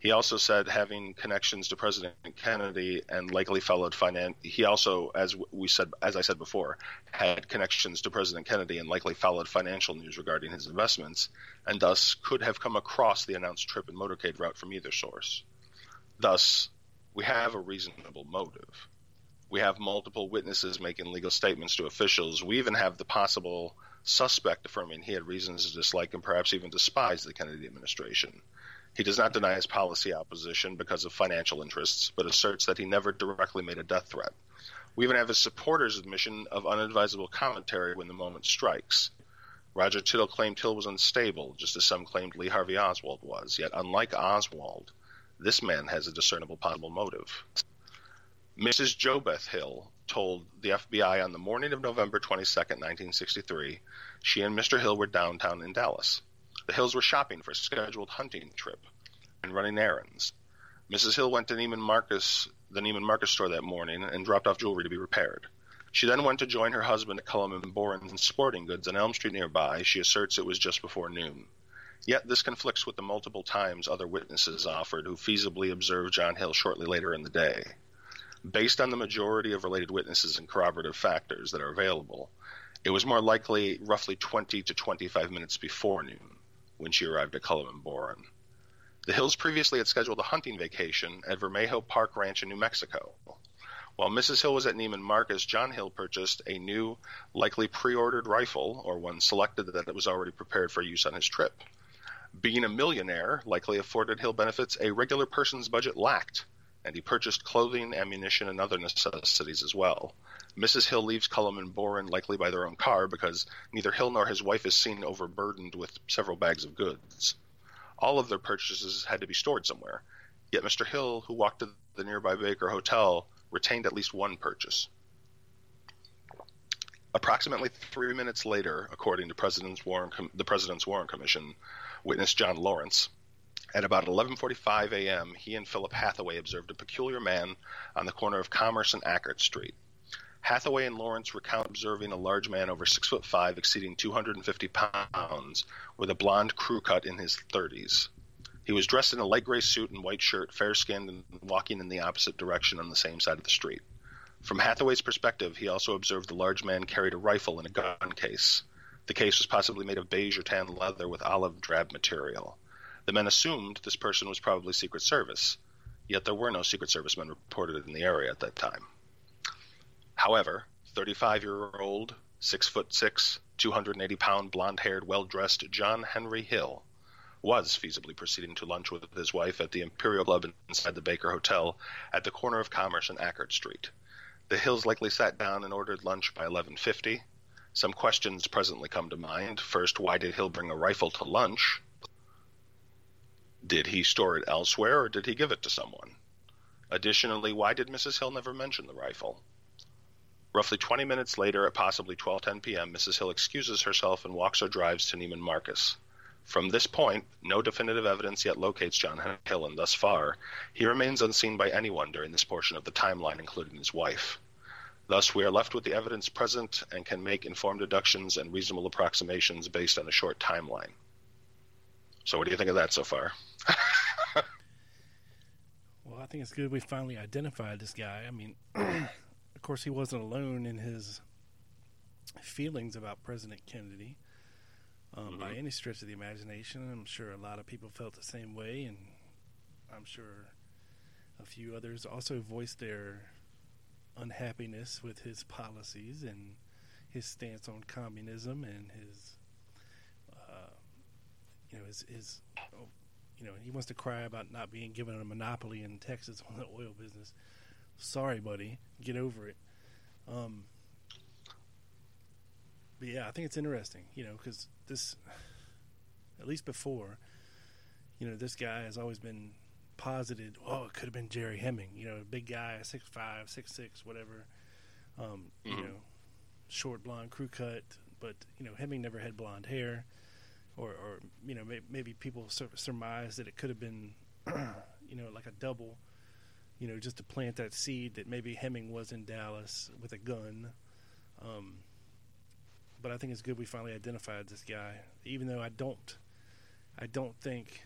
He also said having connections to President Kennedy and likely followed finance. He also, as we said, as I said before, had connections to President Kennedy and likely followed financial news regarding his investments, and thus could have come across the announced trip and motorcade route from either source. Thus, we have a reasonable motive. We have multiple witnesses making legal statements to officials. We even have the possible suspect affirming he had reasons to dislike and perhaps even despise the Kennedy administration. He does not deny his policy opposition because of financial interests, but asserts that he never directly made a death threat. We even have his supporters' admission of unadvisable commentary when the moment strikes. Roger Tittle claimed Hill was unstable, just as some claimed Lee Harvey Oswald was. Yet, unlike Oswald, this man has a discernible possible motive. Mrs. Jobeth Hill told the FBI on the morning of November 22, 1963, she and Mr. Hill were downtown in Dallas. The Hills were shopping for a scheduled hunting trip and running errands. Mrs. Hill went to Neiman Marcus, the Neiman Marcus store that morning and dropped off jewelry to be repaired. She then went to join her husband at Cullum and Boren's Sporting Goods on Elm Street nearby. She asserts it was just before noon. Yet this conflicts with the multiple times other witnesses offered who feasibly observed John Hill shortly later in the day. Based on the majority of related witnesses and corroborative factors that are available, it was more likely roughly 20 to 25 minutes before noon when she arrived at Cullum and Boren. The Hills previously had scheduled a hunting vacation at Vermejo Park Ranch in New Mexico. While Mrs. Hill was at Neiman Marcus, John Hill purchased a new, likely pre ordered rifle, or one selected that was already prepared for use on his trip. Being a millionaire likely afforded Hill benefits a regular person's budget lacked, and he purchased clothing, ammunition, and other necessities as well. Mrs. Hill leaves Cullum and Boren likely by their own car because neither Hill nor his wife is seen overburdened with several bags of goods. All of their purchases had to be stored somewhere, yet Mr. Hill, who walked to the nearby Baker Hotel, retained at least one purchase. Approximately three minutes later, according to President's Com- the President's Warren Commission, witness John Lawrence, at about 11:45 a.m., he and Philip Hathaway observed a peculiar man on the corner of Commerce and Akard Street. Hathaway and Lawrence recount observing a large man over six foot five, exceeding 250 pounds, with a blond crew cut in his 30s. He was dressed in a light gray suit and white shirt, fair skinned, and walking in the opposite direction on the same side of the street. From Hathaway's perspective, he also observed the large man carried a rifle in a gun case. The case was possibly made of beige or tan leather with olive drab material. The men assumed this person was probably Secret Service, yet there were no Secret Service men reported in the area at that time. However, 35 year old, 6 foot 6, 280 pound, blond haired, well dressed John Henry Hill was feasibly proceeding to lunch with his wife at the Imperial Club inside the Baker Hotel at the corner of Commerce and Akard Street. The Hills likely sat down and ordered lunch by 11:50. Some questions presently come to mind. First, why did Hill bring a rifle to lunch? Did he store it elsewhere or did he give it to someone? Additionally, why did Mrs. Hill never mention the rifle? Roughly 20 minutes later, at possibly 12:10 p.m., Mrs. Hill excuses herself and walks or drives to Neiman Marcus. From this point, no definitive evidence yet locates John Hill, and thus far, he remains unseen by anyone during this portion of the timeline, including his wife. Thus, we are left with the evidence present and can make informed deductions and reasonable approximations based on a short timeline. So, what do you think of that so far? [laughs] well, I think it's good we finally identified this guy. I mean, [clears throat] of course, he wasn't alone in his feelings about President Kennedy um, mm-hmm. by any stretch of the imagination. I'm sure a lot of people felt the same way, and I'm sure a few others also voiced their unhappiness with his policies and his stance on communism and his, uh, you know, his, his oh, you know, he wants to cry about not being given a monopoly in Texas on the oil business. Sorry, buddy, get over it. Um, but yeah, I think it's interesting, you know, because this, at least before, you know, this guy has always been posited. Oh, it could have been Jerry Hemming, you know, big guy, six five, six six, whatever. Um, mm-hmm. You know, short blonde crew cut, but you know, Hemming never had blonde hair, or, or you know, maybe, maybe people surmise that it could have been, [clears throat] you know, like a double, you know, just to plant that seed that maybe Hemming was in Dallas with a gun. Um, but I think it's good we finally identified this guy, even though I don't, I don't think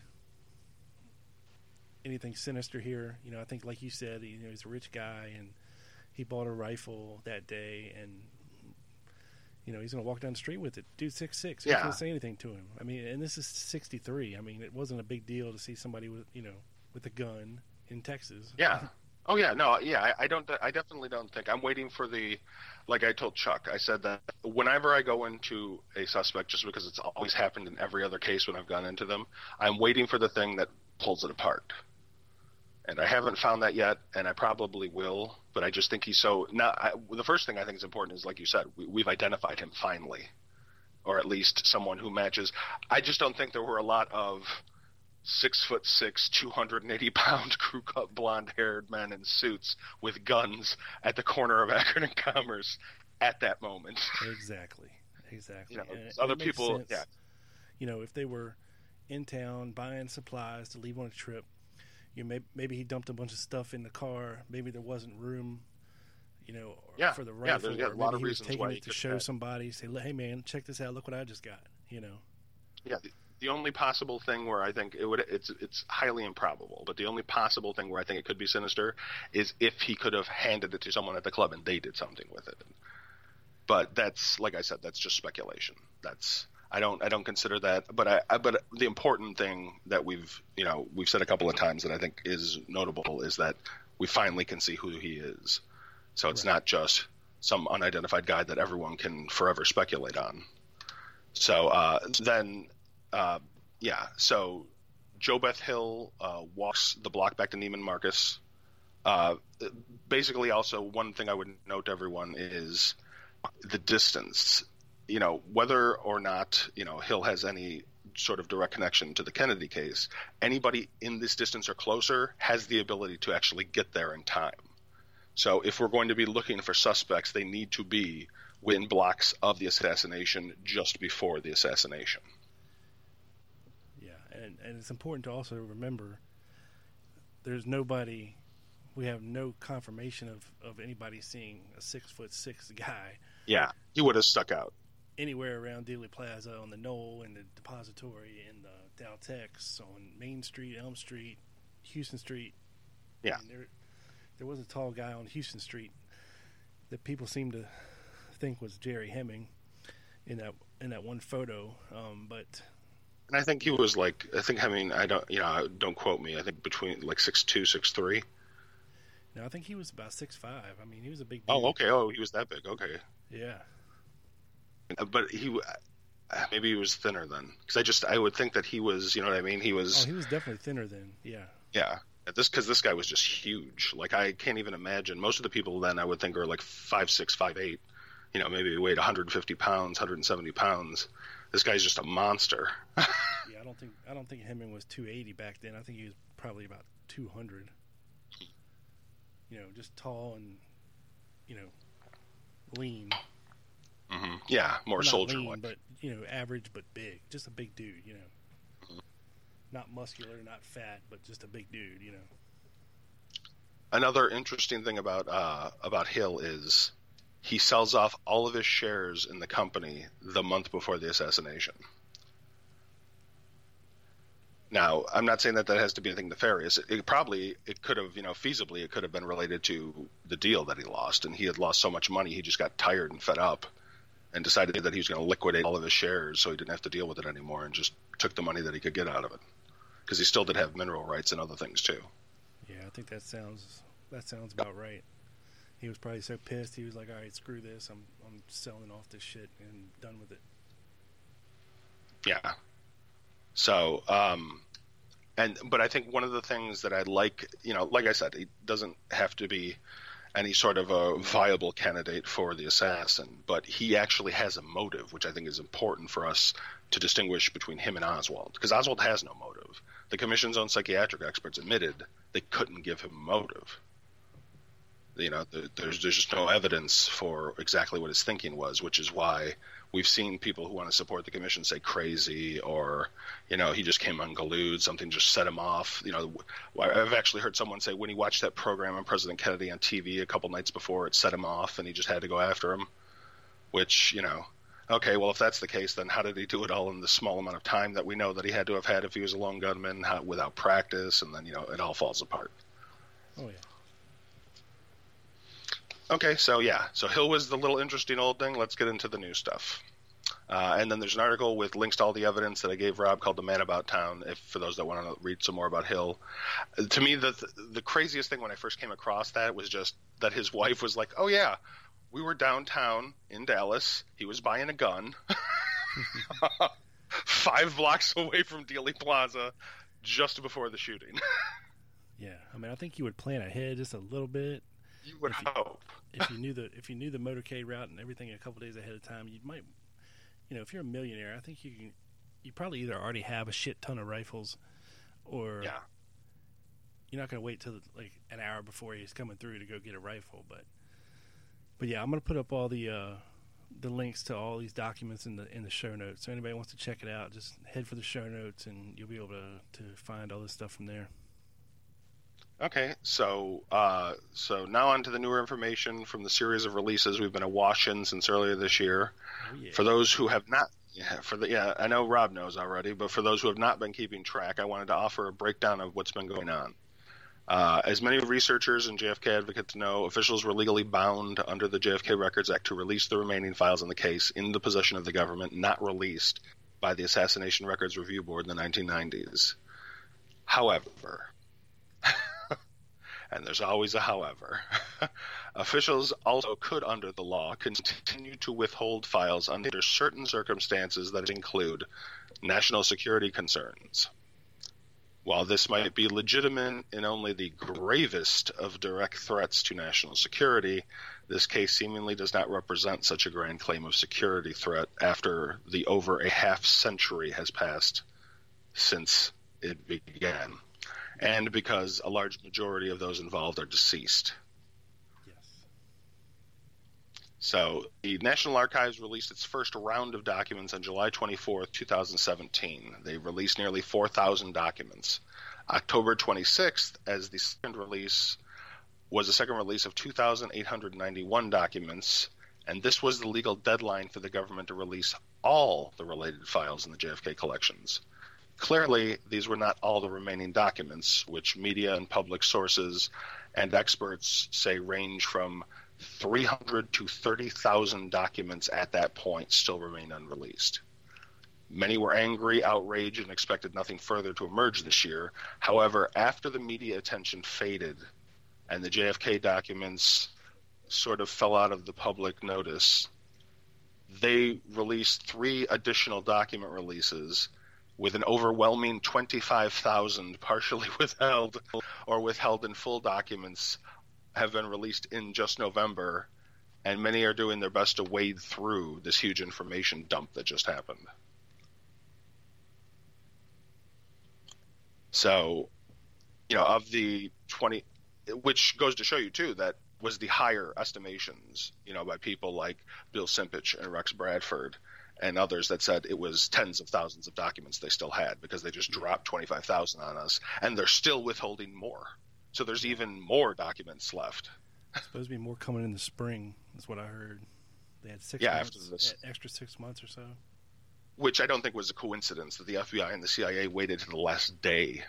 anything sinister here. You know, I think like you said, you know, he's a rich guy and he bought a rifle that day and you know, he's going to walk down the street with it. Dude, six six. Yeah. Can't say anything to him. I mean, and this is sixty three. I mean, it wasn't a big deal to see somebody with you know with a gun in Texas. Yeah. Oh yeah, no, yeah, I, I don't. I definitely don't think. I'm waiting for the, like I told Chuck, I said that whenever I go into a suspect, just because it's always happened in every other case when I've gone into them, I'm waiting for the thing that pulls it apart. And I haven't found that yet, and I probably will. But I just think he's so. Now, I, the first thing I think is important is, like you said, we, we've identified him finally, or at least someone who matches. I just don't think there were a lot of six foot six, 280 pound [laughs] crew cut blonde haired men in suits with guns at the corner of [laughs] Akron and Commerce at that moment. exactly. Exactly. You know, other people, sense. yeah. You know, if they were in town buying supplies to leave on a trip, you know, maybe, maybe he dumped a bunch of stuff in the car. Maybe there wasn't room, you know, yeah. for the rifle. Yeah, there's a lot of reasons taking why it to show somebody. Say, hey man, check this out. Look what I just got. You know. Yeah, the only possible thing where I think it would it's it's highly improbable, but the only possible thing where I think it could be sinister is if he could have handed it to someone at the club and they did something with it. But that's like I said, that's just speculation. That's I don't I don't consider that. But I, I but the important thing that we've you know we've said a couple of times that I think is notable is that we finally can see who he is. So it's right. not just some unidentified guy that everyone can forever speculate on. So uh, then, uh, yeah, so JoBeth Hill uh, walks the block back to Neiman Marcus. Uh, basically, also, one thing I would note to everyone is the distance. You know, whether or not, you know, Hill has any sort of direct connection to the Kennedy case, anybody in this distance or closer has the ability to actually get there in time. So if we're going to be looking for suspects, they need to be within blocks of the assassination just before the assassination. And, and it's important to also remember there's nobody we have no confirmation of, of anybody seeing a six foot six guy. Yeah, he would have stuck out anywhere around Dealey Plaza on the Knoll and the Depository and the Daltex on Main Street, Elm Street, Houston Street. Yeah, there, there was a tall guy on Houston Street that people seem to think was Jerry Hemming in that in that one photo. Um, but and I think he was like I think I mean, I don't you know don't quote me. I think between like six two six three. No, I think he was about six five. I mean, he was a big. Oh, dude. Oh, okay. Oh, he was that big. Okay. Yeah. Uh, but he uh, maybe he was thinner then, because I just I would think that he was. You know what I mean? He was. Oh, he was definitely thinner then. Yeah. Yeah. This because this guy was just huge. Like I can't even imagine. Most of the people then I would think are like five six, five eight. You know, maybe weighed 150 pounds, 170 pounds. This guy's just a monster. [laughs] yeah, I don't think I don't think Hemming was 280 back then. I think he was probably about 200 you know, just tall and you know, lean. Mm-hmm. Yeah, more soldier like. But you know, average but big. Just a big dude. You know, mm-hmm. not muscular, not fat, but just a big dude. You know. Another interesting thing about uh, about Hill is he sells off all of his shares in the company the month before the assassination. Now, I'm not saying that that has to be anything nefarious. It, it, probably it could have, you know, feasibly it could have been related to the deal that he lost, and he had lost so much money he just got tired and fed up, and decided that he was going to liquidate all of his shares so he didn't have to deal with it anymore, and just took the money that he could get out of it, because he still did have mineral rights and other things too. Yeah, I think that sounds that sounds about right. He was probably so pissed. He was like, "All right, screw this. I'm I'm selling off this shit and done with it." Yeah, so, um, and but I think one of the things that I like, you know, like I said, he doesn't have to be any sort of a viable candidate for the assassin, but he actually has a motive, which I think is important for us to distinguish between him and Oswald, because Oswald has no motive. The commission's own psychiatric experts admitted they couldn't give him a motive. You know, there's there's just no evidence for exactly what his thinking was, which is why we've seen people who want to support the commission say crazy or you know he just came unglued something just set him off. You know i've actually heard someone say when he watched that program on president kennedy on tv a couple nights before it set him off and he just had to go after him which you know okay well if that's the case then how did he do it all in the small amount of time that we know that he had to have had if he was a lone gunman how, without practice and then you know it all falls apart. Oh yeah Okay, so yeah, so Hill was the little interesting old thing. Let's get into the new stuff. Uh, and then there's an article with links to all the evidence that I gave Rob called "The Man About Town." If for those that want to read some more about Hill, to me the the craziest thing when I first came across that was just that his wife was like, "Oh yeah, we were downtown in Dallas. He was buying a gun, [laughs] five blocks away from Dealey Plaza, just before the shooting." [laughs] yeah, I mean, I think you would plan ahead just a little bit. You would if hope. You, if you knew the if you knew the motorcade route and everything a couple days ahead of time, you might, you know, if you're a millionaire, I think you can. You probably either already have a shit ton of rifles, or yeah. you're not going to wait till like an hour before he's coming through to go get a rifle. But, but yeah, I'm going to put up all the uh, the links to all these documents in the in the show notes. So anybody wants to check it out, just head for the show notes, and you'll be able to to find all this stuff from there. Okay, so uh, so now on to the newer information from the series of releases we've been awash in since earlier this year. Oh, yeah. For those who have not, yeah, for the yeah, I know Rob knows already, but for those who have not been keeping track, I wanted to offer a breakdown of what's been going on. Uh, as many researchers and JFK advocates know, officials were legally bound under the JFK Records Act to release the remaining files in the case in the possession of the government, not released by the Assassination Records Review Board in the 1990s. However, And there's always a however. [laughs] Officials also could, under the law, continue to withhold files under certain circumstances that include national security concerns. While this might be legitimate in only the gravest of direct threats to national security, this case seemingly does not represent such a grand claim of security threat after the over a half century has passed since it began and because a large majority of those involved are deceased. Yes. So, the National Archives released its first round of documents on July 24th, 2017. They released nearly 4,000 documents. October 26th, as the second release, was the second release of 2,891 documents, and this was the legal deadline for the government to release all the related files in the JFK collections. Clearly, these were not all the remaining documents, which media and public sources and experts say range from 300 to 30,000 documents at that point still remain unreleased. Many were angry, outraged, and expected nothing further to emerge this year. However, after the media attention faded and the JFK documents sort of fell out of the public notice, they released three additional document releases with an overwhelming 25,000 partially [laughs] withheld or withheld in full documents have been released in just November, and many are doing their best to wade through this huge information dump that just happened. So, you know, of the 20, which goes to show you too that was the higher estimations, you know, by people like Bill Simpich and Rex Bradford and others that said it was tens of thousands of documents they still had because they just dropped 25,000 on us and they're still withholding more. So there's even more documents left. supposed to be more coming in the spring. That's what I heard. They had six yeah, months, after this. Eh, extra six months or so. Which I don't think was a coincidence that the FBI and the CIA waited to the last day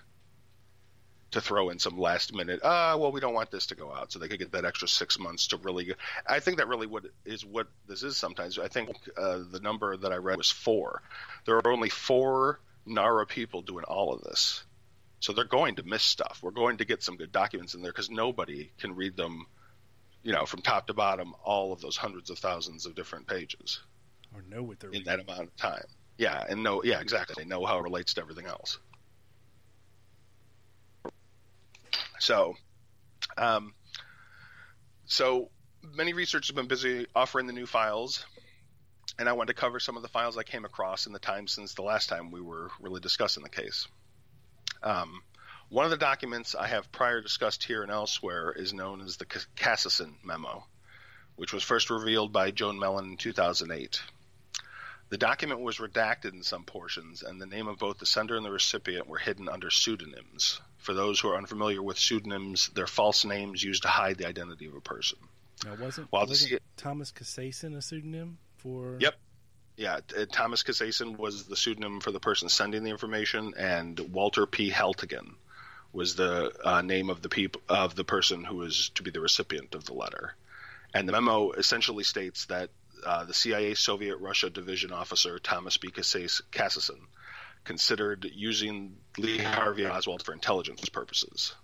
to throw in some last minute, uh, well, we don't want this to go out, so they could get that extra six months to really. I think that really what is what this is sometimes. I think uh, the number that I read was four. There are only four NARA people doing all of this, so they're going to miss stuff. We're going to get some good documents in there because nobody can read them, you know, from top to bottom, all of those hundreds of thousands of different pages, or know what they're in reading. that amount of time. Yeah, and know yeah exactly. They know how it relates to everything else. So, um, so many researchers have been busy offering the new files, and I wanted to cover some of the files I came across in the time since the last time we were really discussing the case. Um, one of the documents I have prior discussed here and elsewhere is known as the Casasin Memo, which was first revealed by Joan Mellen in 2008. The document was redacted in some portions, and the name of both the sender and the recipient were hidden under pseudonyms. For those who are unfamiliar with pseudonyms, they're false names used to hide the identity of a person. Now, wasn't, While wasn't the, Thomas Casasin a pseudonym for? Yep. Yeah, uh, Thomas Casasin was the pseudonym for the person sending the information, and Walter P. Heltigen was the uh, name of the peop- of the person who was to be the recipient of the letter. And the memo essentially states that uh, the CIA Soviet Russia division officer Thomas B. Casasin considered using Lee Harvey Oswald for intelligence purposes.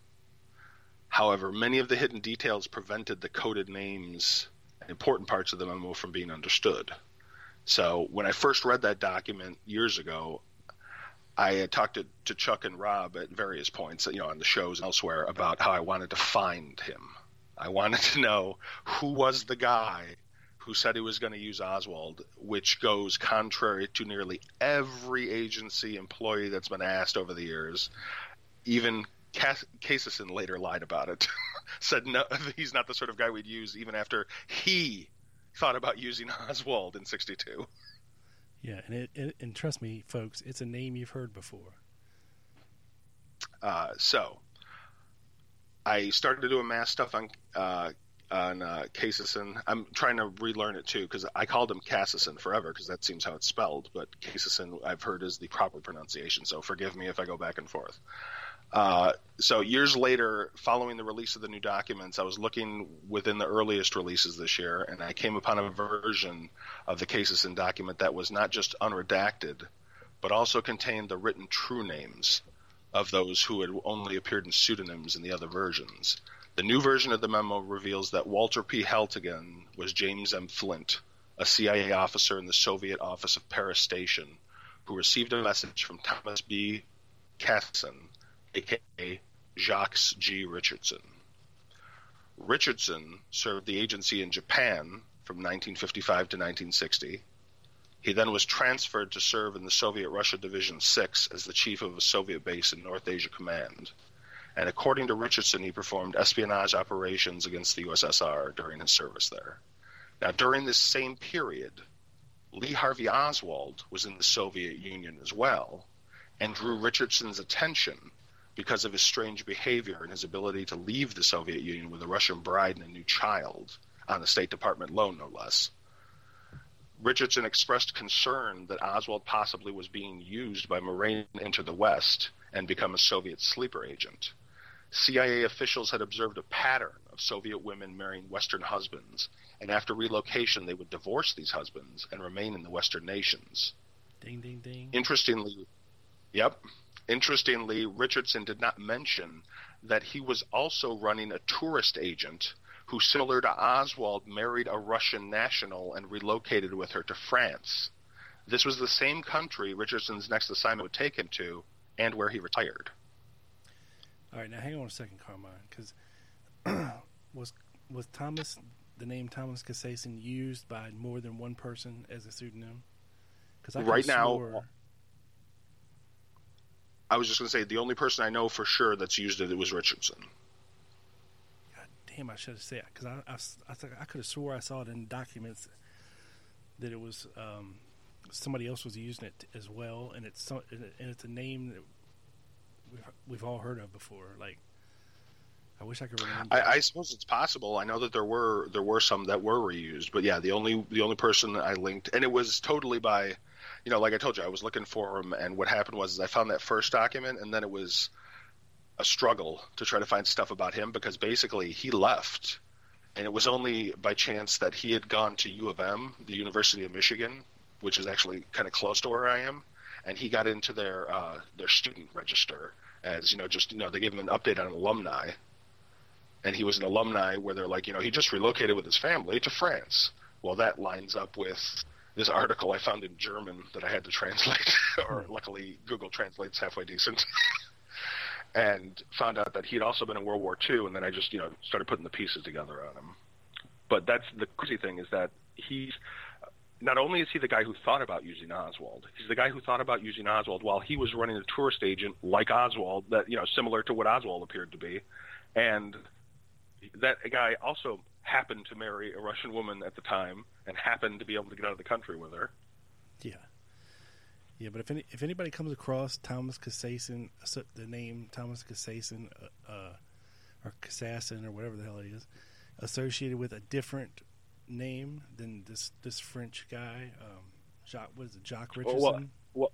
However, many of the hidden details prevented the coded names and important parts of the memo from being understood. So when I first read that document years ago, I had talked to, to Chuck and Rob at various points, you know, on the shows and elsewhere about how I wanted to find him. I wanted to know who was the guy who said he was going to use Oswald, which goes contrary to nearly every agency employee that's been asked over the years. Even Casasin later lied about it, [laughs] said no, [laughs] he's not the sort of guy we'd use, even after he thought about using Oswald in '62. Yeah, and it, it, and trust me, folks, it's a name you've heard before. Uh, so, I started to do a mass stuff on uh, on uh, Casasin. I'm trying to relearn it too because I called him Casasin forever because that seems how it's spelled. But Casasin, I've heard is the proper pronunciation. So forgive me if I go back and forth. Uh, so years later, following the release of the new documents, I was looking within the earliest releases this year, and I came upon a version of the Casasin document that was not just unredacted, but also contained the written true names of those who had only appeared in pseudonyms in the other versions. The new version of the memo reveals that Walter P. Heltigen was James M. Flint, a CIA officer in the Soviet Office of Paris Station, who received a message from Thomas B. Casson, aka Jacques G. Richardson. Richardson served the agency in Japan from 1955 to 1960. He then was transferred to serve in the Soviet Russia Division 6 as the chief of a Soviet base in North Asia Command. And according to Richardson, he performed espionage operations against the USSR during his service there. Now, during this same period, Lee Harvey Oswald was in the Soviet Union as well and drew Richardson's attention because of his strange behavior and his ability to leave the Soviet Union with a Russian bride and a new child on a State Department loan, no less. Richardson expressed concern that Oswald possibly was being used by Moraine into the West and become a Soviet sleeper agent. CIA officials had observed a pattern of Soviet women marrying Western husbands, and after relocation, they would divorce these husbands and remain in the Western nations. Ding, ding, ding. Interestingly, yep. Interestingly, Richardson did not mention that he was also running a tourist agent who, similar to Oswald, married a Russian national and relocated with her to France. This was the same country Richardson's next assignment would take him to, and where he retired. All right, now hang on a second, Carmine, because [clears throat] was was Thomas the name Thomas Casasin used by more than one person as a pseudonym? Because I right now, I was just going to say the only person I know for sure that's used it, it was Richardson God damn, I should have said because I, I, I, I could have swore I saw it in documents that it was um, somebody else was using it as well, and it's so, and it's a name that we've, all heard of before. Like, I wish I could remember. I, I, suppose it's possible. I know that there were there were some that were reused, but yeah, the only the only person I linked, and it was totally by, you know, like I told you, I was looking for him, and what happened was I found that first document, and then it was a struggle to try to find stuff about him because basically he left, and it was only by chance that he had gone to U of M, the University of Michigan, which is actually kind of close to where I am, and he got into their uh, their student register as you know, just you know, they gave him an update on alumni, and he was an alumni where they're like, you know, he just relocated with his family to France. Well, that lines up with this article I found in German that I had to translate, [laughs] or hmm. luckily Google translates halfway decent. [laughs] and found out that he'd also been in World War II, and then I just you know started putting the pieces together on him. But that's the crazy thing is that he's not only is he the guy who thought about using Oswald, he's the guy who thought about using Oswald while he was running a tourist agent like Oswald, that you know similar to what Oswald appeared to be, and that guy also happened to marry a Russian woman at the time and happened to be able to get out of the country with her. Yeah. Yeah, but if any, if anybody comes across Thomas Casasin, the name Thomas Casasin, uh, uh, or Kassassin, or whatever the hell it is, associated with a different name than this this French guy, um, Jacques, what is it, Jacques Richardson? Well, well, well,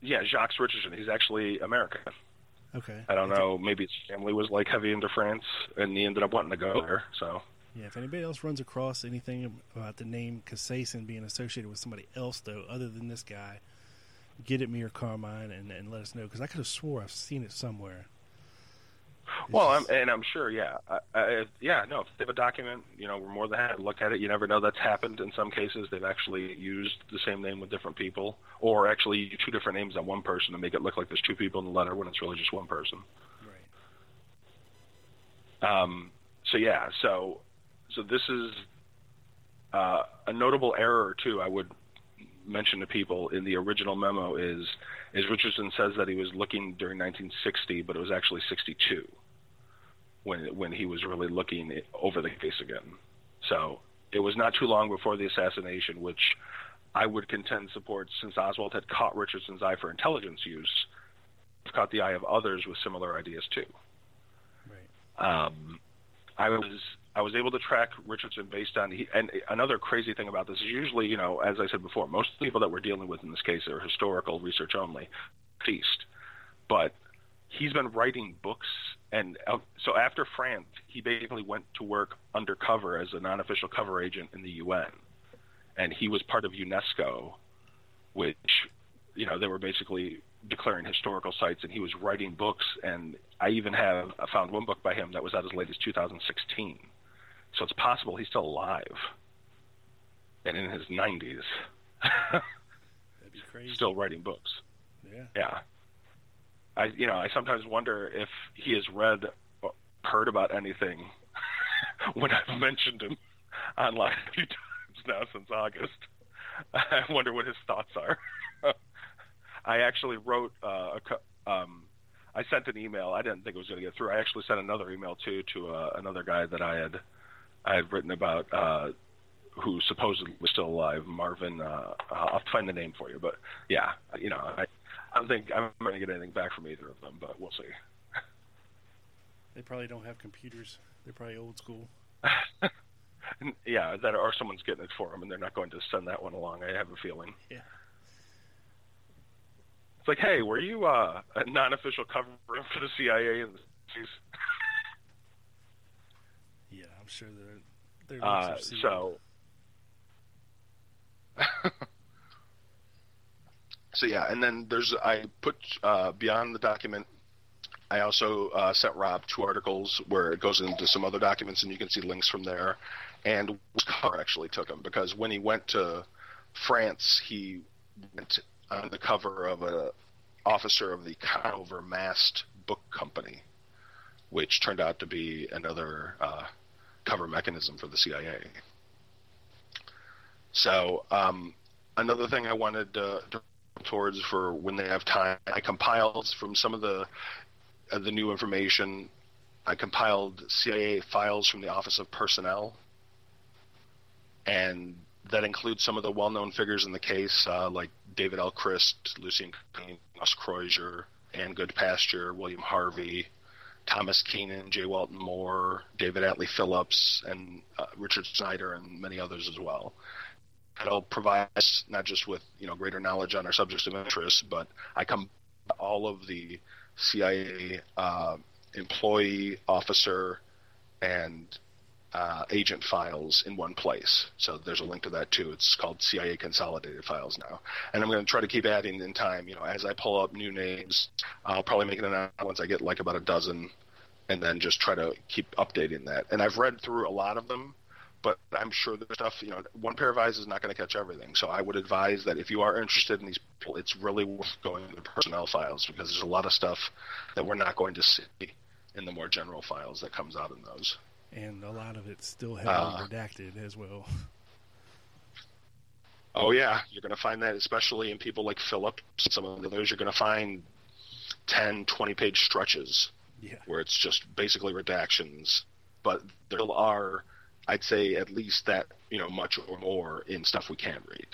yeah, Jacques Richardson. He's actually American. Okay. I don't know. Maybe his family was like heavy into France, and he ended up wanting to go there. So. Yeah, if anybody else runs across anything about the name Casasin being associated with somebody else, though, other than this guy, get at me or Carmine and, and let us know because I could have swore I've seen it somewhere. Well. I'm, and I'm sure, yeah, I, I, yeah. No, if they have a document, you know, we're more than happy to look at it. You never know that's happened. In some cases, they've actually used the same name with different people, or actually two different names on one person to make it look like there's two people in the letter when it's really just one person. Right. Um. So yeah. So, so this is uh, a notable error too. I would mention to people in the original memo is is Richardson says that he was looking during 1960, but it was actually 62 when when he was really looking over the case again. So it was not too long before the assassination, which I would contend supports since Oswald had caught Richardson's eye for intelligence use, caught the eye of others with similar ideas too. Right. Um, I was I was able to track Richardson based on he, and another crazy thing about this is usually you know as I said before most people that we're dealing with in this case are historical research only, feast, but he's been writing books and so after France he basically went to work undercover as a non-official cover agent in the UN, and he was part of UNESCO, which you know, they were basically declaring historical sites, and he was writing books. And I even have I found one book by him that was out as late as 2016. So it's possible he's still alive and in his 90s. [laughs] That'd be crazy. Still writing books. Yeah. Yeah. I you know I sometimes wonder if he has read heard about anything [laughs] when I've mentioned him online [laughs] a few times now since August. [laughs] I wonder what his thoughts are. I actually wrote uh, a, um, I sent an email. I didn't think it was going to get through. I actually sent another email too to uh, another guy that I had I had written about uh, who supposedly was still alive, Marvin. Uh, I'll find the name for you, but yeah, you know, I, I don't think I'm going to get anything back from either of them, but we'll see. [laughs] They probably don't have computers. They're probably old school. [laughs] yeah, that or someone's getting it for them, and they're not going to send that one along. I have a feeling. Yeah. It's like, hey, were you uh, a non-official cover for the CIA in the 60s? [laughs] yeah, I'm sure they're. they're uh, so. So yeah, and then there's I put uh, beyond the document. I also uh, sent Rob two articles where it goes into some other documents, and you can see links from there. And Carr actually took them because when he went to France, he went on the cover of a officer of the Conover Mast Book Company, which turned out to be another uh, cover mechanism for the CIA. So um, another thing I wanted to, to towards for when they have time, I compiled from some of the uh, the new information. I compiled CIA files from the Office of Personnel, and that includes some of the well-known figures in the case, uh, like David L. Christ, Lucien Conein, Gus Kreuzer, Ann Goodpasture, William Harvey, Thomas Keenan, J. Walton Moore, David Atlee Phillips, and uh, Richard Snyder, and many others as well. That'll provide us not just with you know greater knowledge on our subjects of interest, but I come all of the CIA uh, employee, officer, and uh, agent files in one place. So there's a link to that too. It's called CIA Consolidated Files now, and I'm going to try to keep adding in time. You know, as I pull up new names, I'll probably make it an announcement once I get like about a dozen, and then just try to keep updating that. And I've read through a lot of them, but I'm sure there's stuff. You know, one pair of eyes is not going to catch everything. So I would advise that if you are interested in these people, it's really worth going to the personnel files because there's a lot of stuff that we're not going to see in the more general files that comes out in those and a lot of it's still heavily uh, redacted as well. Oh yeah, you're going to find that especially in people like Philip. Some of the others, you're going to find 10, 20 page stretches yeah. where it's just basically redactions. But there are, I'd say, at least that you know much or more in stuff we can read.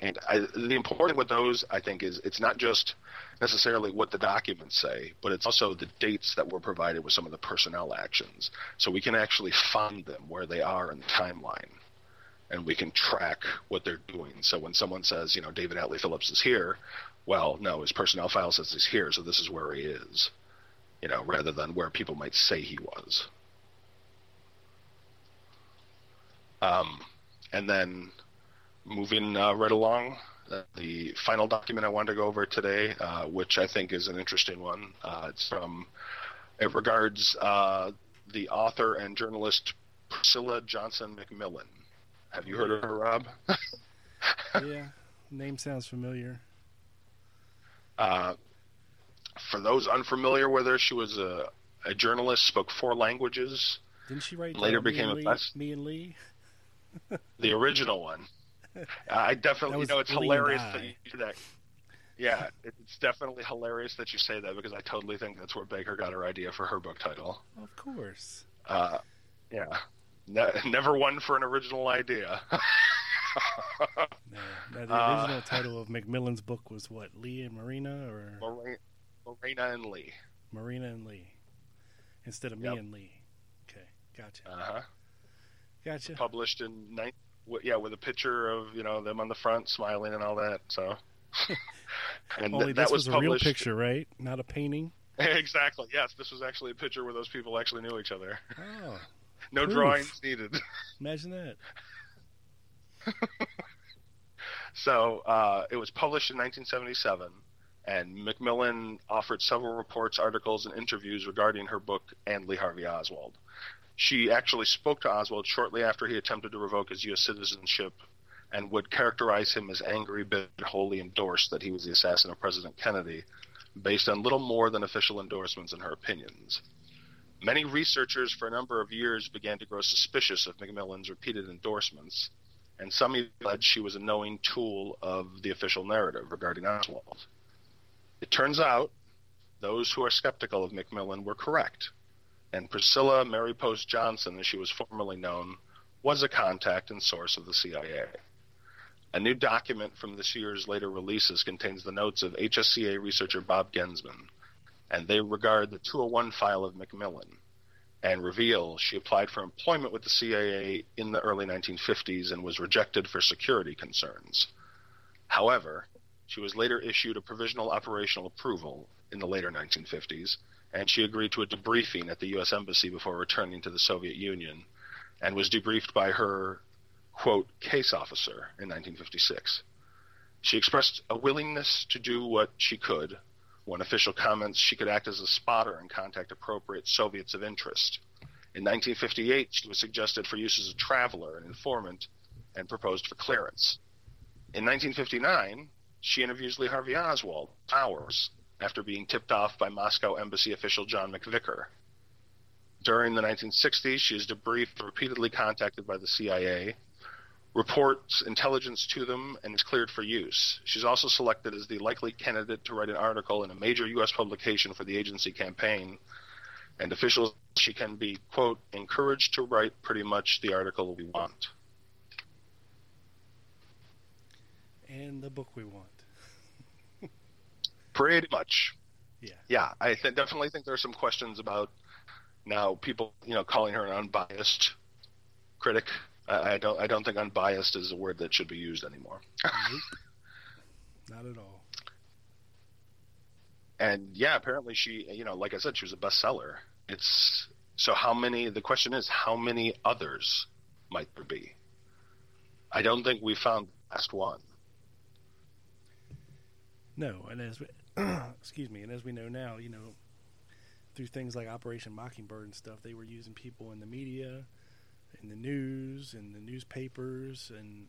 And I, the important with those, I think, is it's not just necessarily what the documents say, but it's also the dates that were provided with some of the personnel actions. So we can actually find them where they are in the timeline. And we can track what they're doing. So when someone says, you know, David Atlee Phillips is here, well, no, his personnel file says he's here, so this is where he is. You know, rather than where people might say he was. Um, and then moving uh, right along, uh, the final document I wanted to go over today, uh, which I think is an interesting one. Uh, it's from, it regards uh, the author and journalist Priscilla Johnson McMillan. Have you heard of her, Rob? [laughs] yeah, name sounds familiar. Uh, for those unfamiliar with her, she was a, a journalist, spoke four languages. Didn't she write later became a Lee, best, Me and Lee? The original one. I definitely, you know, it's hilarious that you do that. Yeah, it's definitely hilarious that you say that because I totally think that's where Baker got her idea for her book title. Of course. Uh, yeah. Ne- never one for an original idea. [laughs] no. Now, the uh, original uh, title of McMillan's book was what? Lee and Marina, or Marina, Marina and Lee. Marina and Lee, instead of yep. me and Lee. Okay, gotcha. Uh huh. Gotcha. Published in yeah, with a picture of you know them on the front smiling and all that. So, [laughs] and Only th- that was, was a real picture, right? Not a painting. [laughs] exactly. Yes, this was actually a picture where those people actually knew each other. Oh, [laughs] no proof. drawings needed. Imagine that. so uh, it was published in 1977, and McMillan offered several reports, articles, and interviews regarding her book and Lee Harvey Oswald. She actually spoke to Oswald shortly after he attempted to revoke his U.S. citizenship and would characterize him as angry, but wholly endorsed that he was the assassin of President Kennedy, based on little more than official endorsements and her opinions. Many researchers for a number of years began to grow suspicious of McMillan's repeated endorsements, and some alleged she was a knowing tool of the official narrative regarding Oswald. It turns out those who are skeptical of McMillan were correct, and Priscilla Mary Post Johnson, as she was formerly known, was a contact and source of the CIA. A new document from this year's later releases contains the notes of HSCA researcher Bob Genzman, and they regard the 201 file of McMillan and reveal she applied for employment with the CIA in the early 1950s and was rejected for security concerns. However, she was later issued a provisional operational approval in the later 1950s, and she agreed to a debriefing at the U.S. Embassy before returning to the Soviet Union and was debriefed by her quote, case officer in 1956. She expressed a willingness to do what she could. One official comments she could act as a spotter and contact appropriate Soviets of interest. In 1958, she was suggested for use as a traveler and informant and proposed for clearance. In 1959, she interviews Lee Harvey Oswald hours after being tipped off by Moscow embassy official John McVickar. During the 1960s, she is debriefed, repeatedly contacted by the CIA, reports intelligence to them and is cleared for use. She's also selected as the likely candidate to write an article in a major U.S. publication for the agency campaign. And officials, she can be, quote, encouraged to write pretty much the article we want. And the book we want. pretty much. Yeah. Yeah, I th- definitely think there are some questions about now people, you know, calling her an unbiased critic I, I don't I don't think unbiased is a word that should be used anymore. [laughs] Not at all. And yeah, apparently she, you know, like I said, she was a bestseller. It's so how many? The question is, how many others might there be? I don't think we found the last one. No, and as we, [clears throat] excuse me, and as we know now, you know, through things like Operation Mockingbird and stuff, they were using people in the media in the news in the newspapers and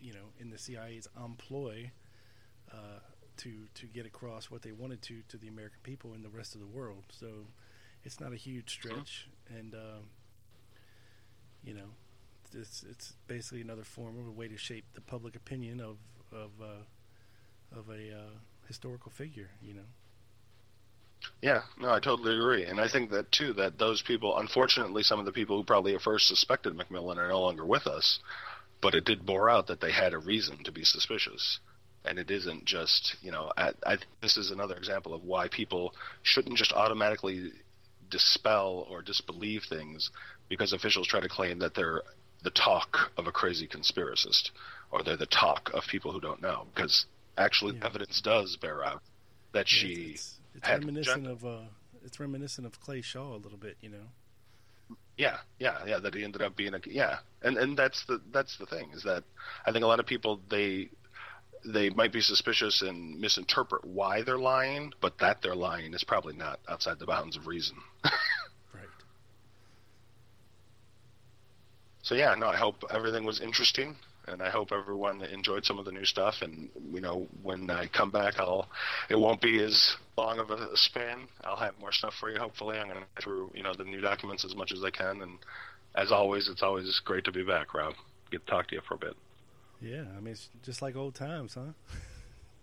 you know in the CIA's employ uh, to to get across what they wanted to to the American people and the rest of the world. So it's not a huge stretch, and um, you know it's it's basically another form of a way to shape the public opinion of of uh, of a uh, historical figure. You know. Yeah, no, I totally agree, and I think that too. That those people, unfortunately, some of the people who probably at first suspected McMillan are no longer with us, but it did bore out that they had a reason to be suspicious, and it isn't just you know. I, I this is another example of why people shouldn't just automatically dispel or disbelieve things because officials try to claim that they're the talk of a crazy conspiracist or they're the talk of people who don't know because actually yeah. evidence does bear out that she it's, it's reminiscent of uh, it's reminiscent of Clay Shaw a little bit, you know. Yeah, yeah, yeah. That he ended up being a yeah, and and that's the that's the thing is that I think a lot of people they they might be suspicious and misinterpret why they're lying, but that they're lying is probably not outside the bounds of reason. [laughs] right. So yeah, no, I hope everything was interesting and I hope everyone enjoyed some of the new stuff. And you know, when I come back, I'll it won't be as long of a span. I'll have more stuff for you. Hopefully, I'm going to go through you know the new documents as much as I can. And as always, it's always great to be back, Rob. Get to talk to you for a bit. Yeah, I mean it's just like old times, huh?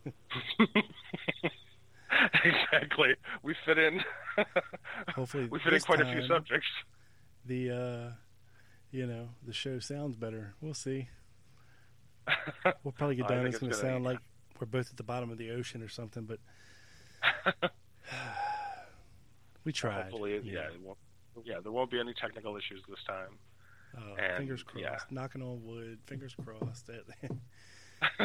[laughs] exactly. We fit in. [laughs] Hopefully, we fit in quite a few subjects. The uh, you know the show sounds better. We'll see. [laughs] we'll probably get down. It's going to sound like we're both at the bottom of the ocean or something, but [sighs] we tried. Hopefully, yeah, yeah, there won't be any technical issues this time. Oh, and, fingers crossed. Yeah. Knocking on wood. Fingers crossed. [laughs]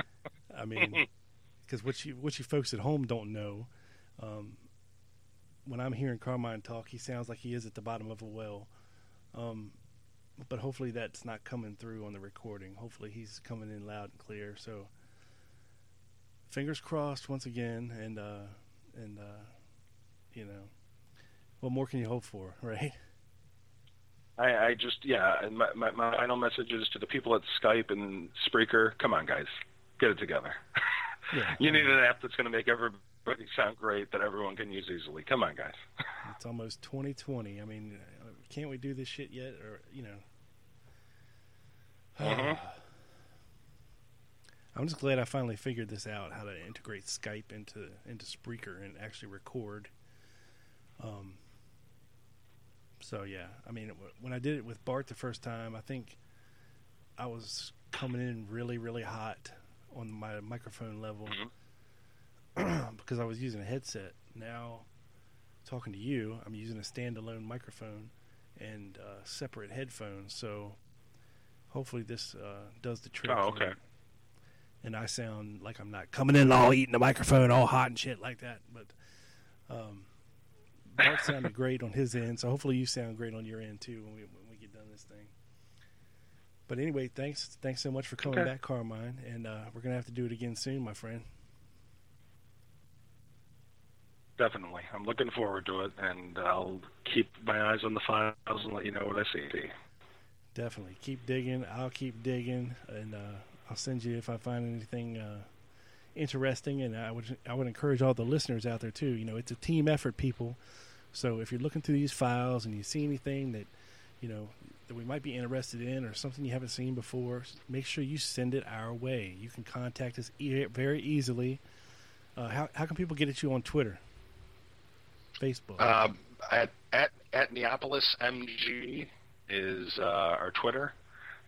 I mean, [laughs] because what you what you folks at home don't know, um, when I'm hearing Carmine talk, he sounds like he is at the bottom of a well. Um, but hopefully that's not coming through on the recording. Hopefully he's coming in loud and clear. So fingers crossed once again, and uh, and uh, you know, what more can you hope for, [laughs] right? I, I just yeah, and my, my, my final message is to the people at Skype and Spreaker. Come on, guys, get it together. [laughs] Yeah. you need an app that's going to make everybody sound great that everyone can use easily. Come on, guys. [laughs] it's almost 2020. I mean, can't we do this shit yet? Or you know. Uh-huh. I'm just glad I finally figured this out how to integrate Skype into into Spreaker and actually record. Um, so yeah, I mean, when I did it with Bart the first time, I think I was coming in really, really hot on my microphone level mm-hmm. [clears throat] because I was using a headset. Now, talking to you, I'm using a standalone microphone and uh, separate headphones. So hopefully this uh, does the trick. Oh, okay. And I sound like I'm not coming in all eating the microphone, all hot and shit like that. But um, Bart sounded [laughs] great on his end, so hopefully you sound great on your end too when we when we get done this thing. But anyway, thanks thanks so much for coming okay. back, Carmine, and uh, we're gonna have to do it again soon, my friend. Definitely, I'm looking forward to it, and I'll keep my eyes on the files and let you know what I see. Definitely, keep digging. I'll keep digging, and uh, I'll send you if I find anything. Uh, interesting, and I would I would encourage all the listeners out there too. You know, it's a team effort, people. So if you're looking through these files and you see anything that, you know, that we might be interested in or something you haven't seen before, make sure you send it our way. You can contact us e- very easily. Uh, how how can people get at you on Twitter, Facebook? Um, at at at Neapolis MG is uh, our Twitter.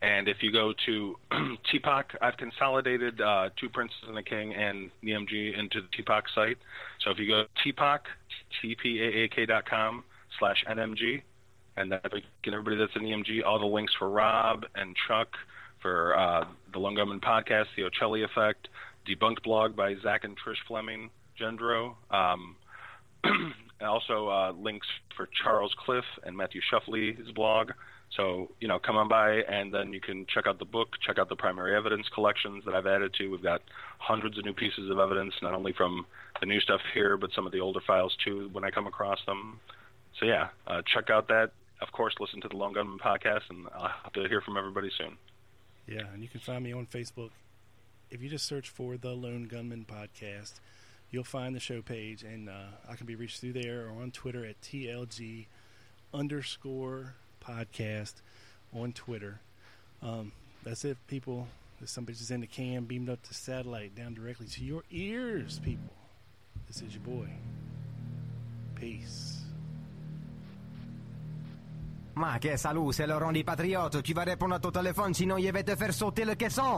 And if you go to [clears throat] TPAAK, I've consolidated uh, Two Princes and a King and NeMG into the TPAAK site. So if you go to TPAAK, T-P-A-A-K.com slash NMG, and that everybody that's in NeMG, all the links for Rob and Chuck, for uh, the Lone Gunman podcast, The Ochelli Effect, Debunked blog by Zach and Trish Fleming, Gendro. Um, [clears throat] also uh, links for Charles Cliff and Matthew Shuffley's blog. So, you know, come on by and then you can check out the book, check out the primary evidence collections that I've added to. We've got hundreds of new pieces of evidence, not only from the new stuff here, but some of the older files too when I come across them. So, yeah, uh, check out that. Of course, listen to the Lone Gunman podcast, and I'll have to hear from everybody soon. Yeah, and you can find me on Facebook. If you just search for the Lone Gunman podcast, you'll find the show page, and uh, I can be reached through there or on Twitter at TLG underscore podcast on Twitter. Um, that's it, people. There's some bitches in the cam beamed up to satellite down directly to your ears, people. This is your boy. Peace. Ma que salut, c'est Laurent des Patriotes. Tu vas répondre à ton téléphone, sinon il va te faire sauter le caisson.